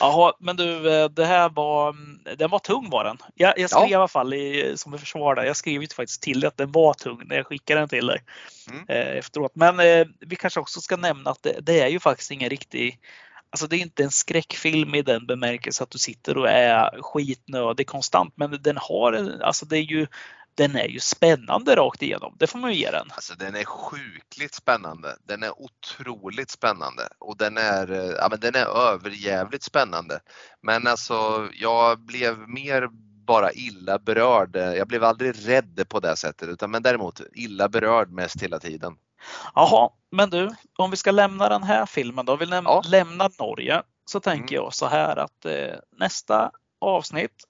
Jaha, men du, eh, det här var, den var tung var den. Jag, jag skrev Ja. i alla fall i, som ett försvar där, jag skrev ju faktiskt till dig att den var tung när jag skickade den till dig Mm. eh, efteråt. Men eh, vi kanske också ska nämna att det, det är ju faktiskt ingen riktig Alltså det är inte en skräckfilm i den bemärkelsen att du sitter och är skitnödig konstant. Men den har, en- alltså det är ju, den är ju spännande rakt igenom. Det får man ju ge den. Alltså den är sjukligt spännande. Den är otroligt spännande och den är, eh, ja, men den är överjävligt spännande. Men alltså jag blev mer bara illa berörd. Jag blev aldrig rädd på det sättet utan men däremot illa berörd mest hela tiden. Jaha, men du, om vi ska lämna den här filmen då, vi läm- Ja. lämna Norge, så tänker Mm. jag så här att eh, nästa avsnitt,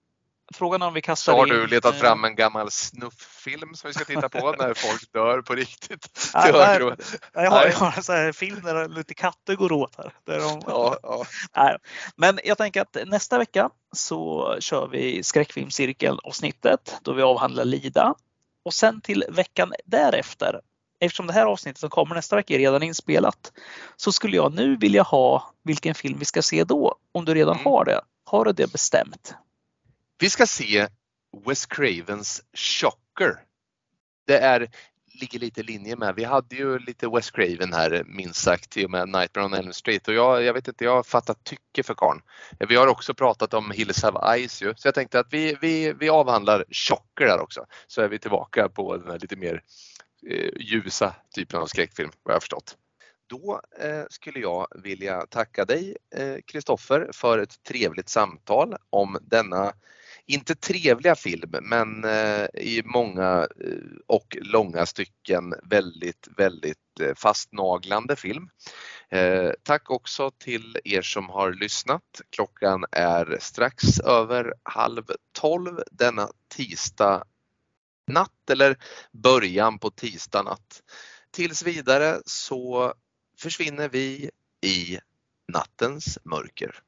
frågan är om vi kastar Så har in, du letat eh, fram en gammal snufffilm som vi ska titta på när folk dör på riktigt. Nej, Till nej. och- Jag har, jag har en sån här film där lite katter går åt här. Där de, Ja, ja. Nej. Men jag tänker att nästa vecka så kör vi skräckfilmscirkeln avsnittet då vi avhandlar Lida. Och sen till veckan därefter, eftersom det här avsnittet som kommer nästa vecka är redan inspelat, så skulle jag nu vilja ha vilken film vi ska se då. Om du redan Mm. har det. Har du det bestämt? Vi ska se Wes Cravens Shocker. Det är, ligger lite i linje med, vi hade ju lite Wes Craven här minst sagt i och med Nightmare on Elm Street och jag, jag vet inte, jag har fattat tycke för karln. Eh, vi har också pratat om Hills Have Eyes ju, så jag tänkte att vi, vi, vi avhandlar Shocker där också. Så är vi tillbaka på den här lite mer eh, ljusa typen av skräckfilm vad jag har förstått. Då eh, skulle jag vilja tacka dig eh, Kristoffer för ett trevligt samtal om denna inte trevliga film men eh, i många eh, och långa stycken väldigt, väldigt eh, fastnaglande film. Eh, tack också till er som har lyssnat. Klockan är strax över halv tolv denna tisdag natt eller början på tisdag natt. Tills vidare så försvinner vi i nattens mörker.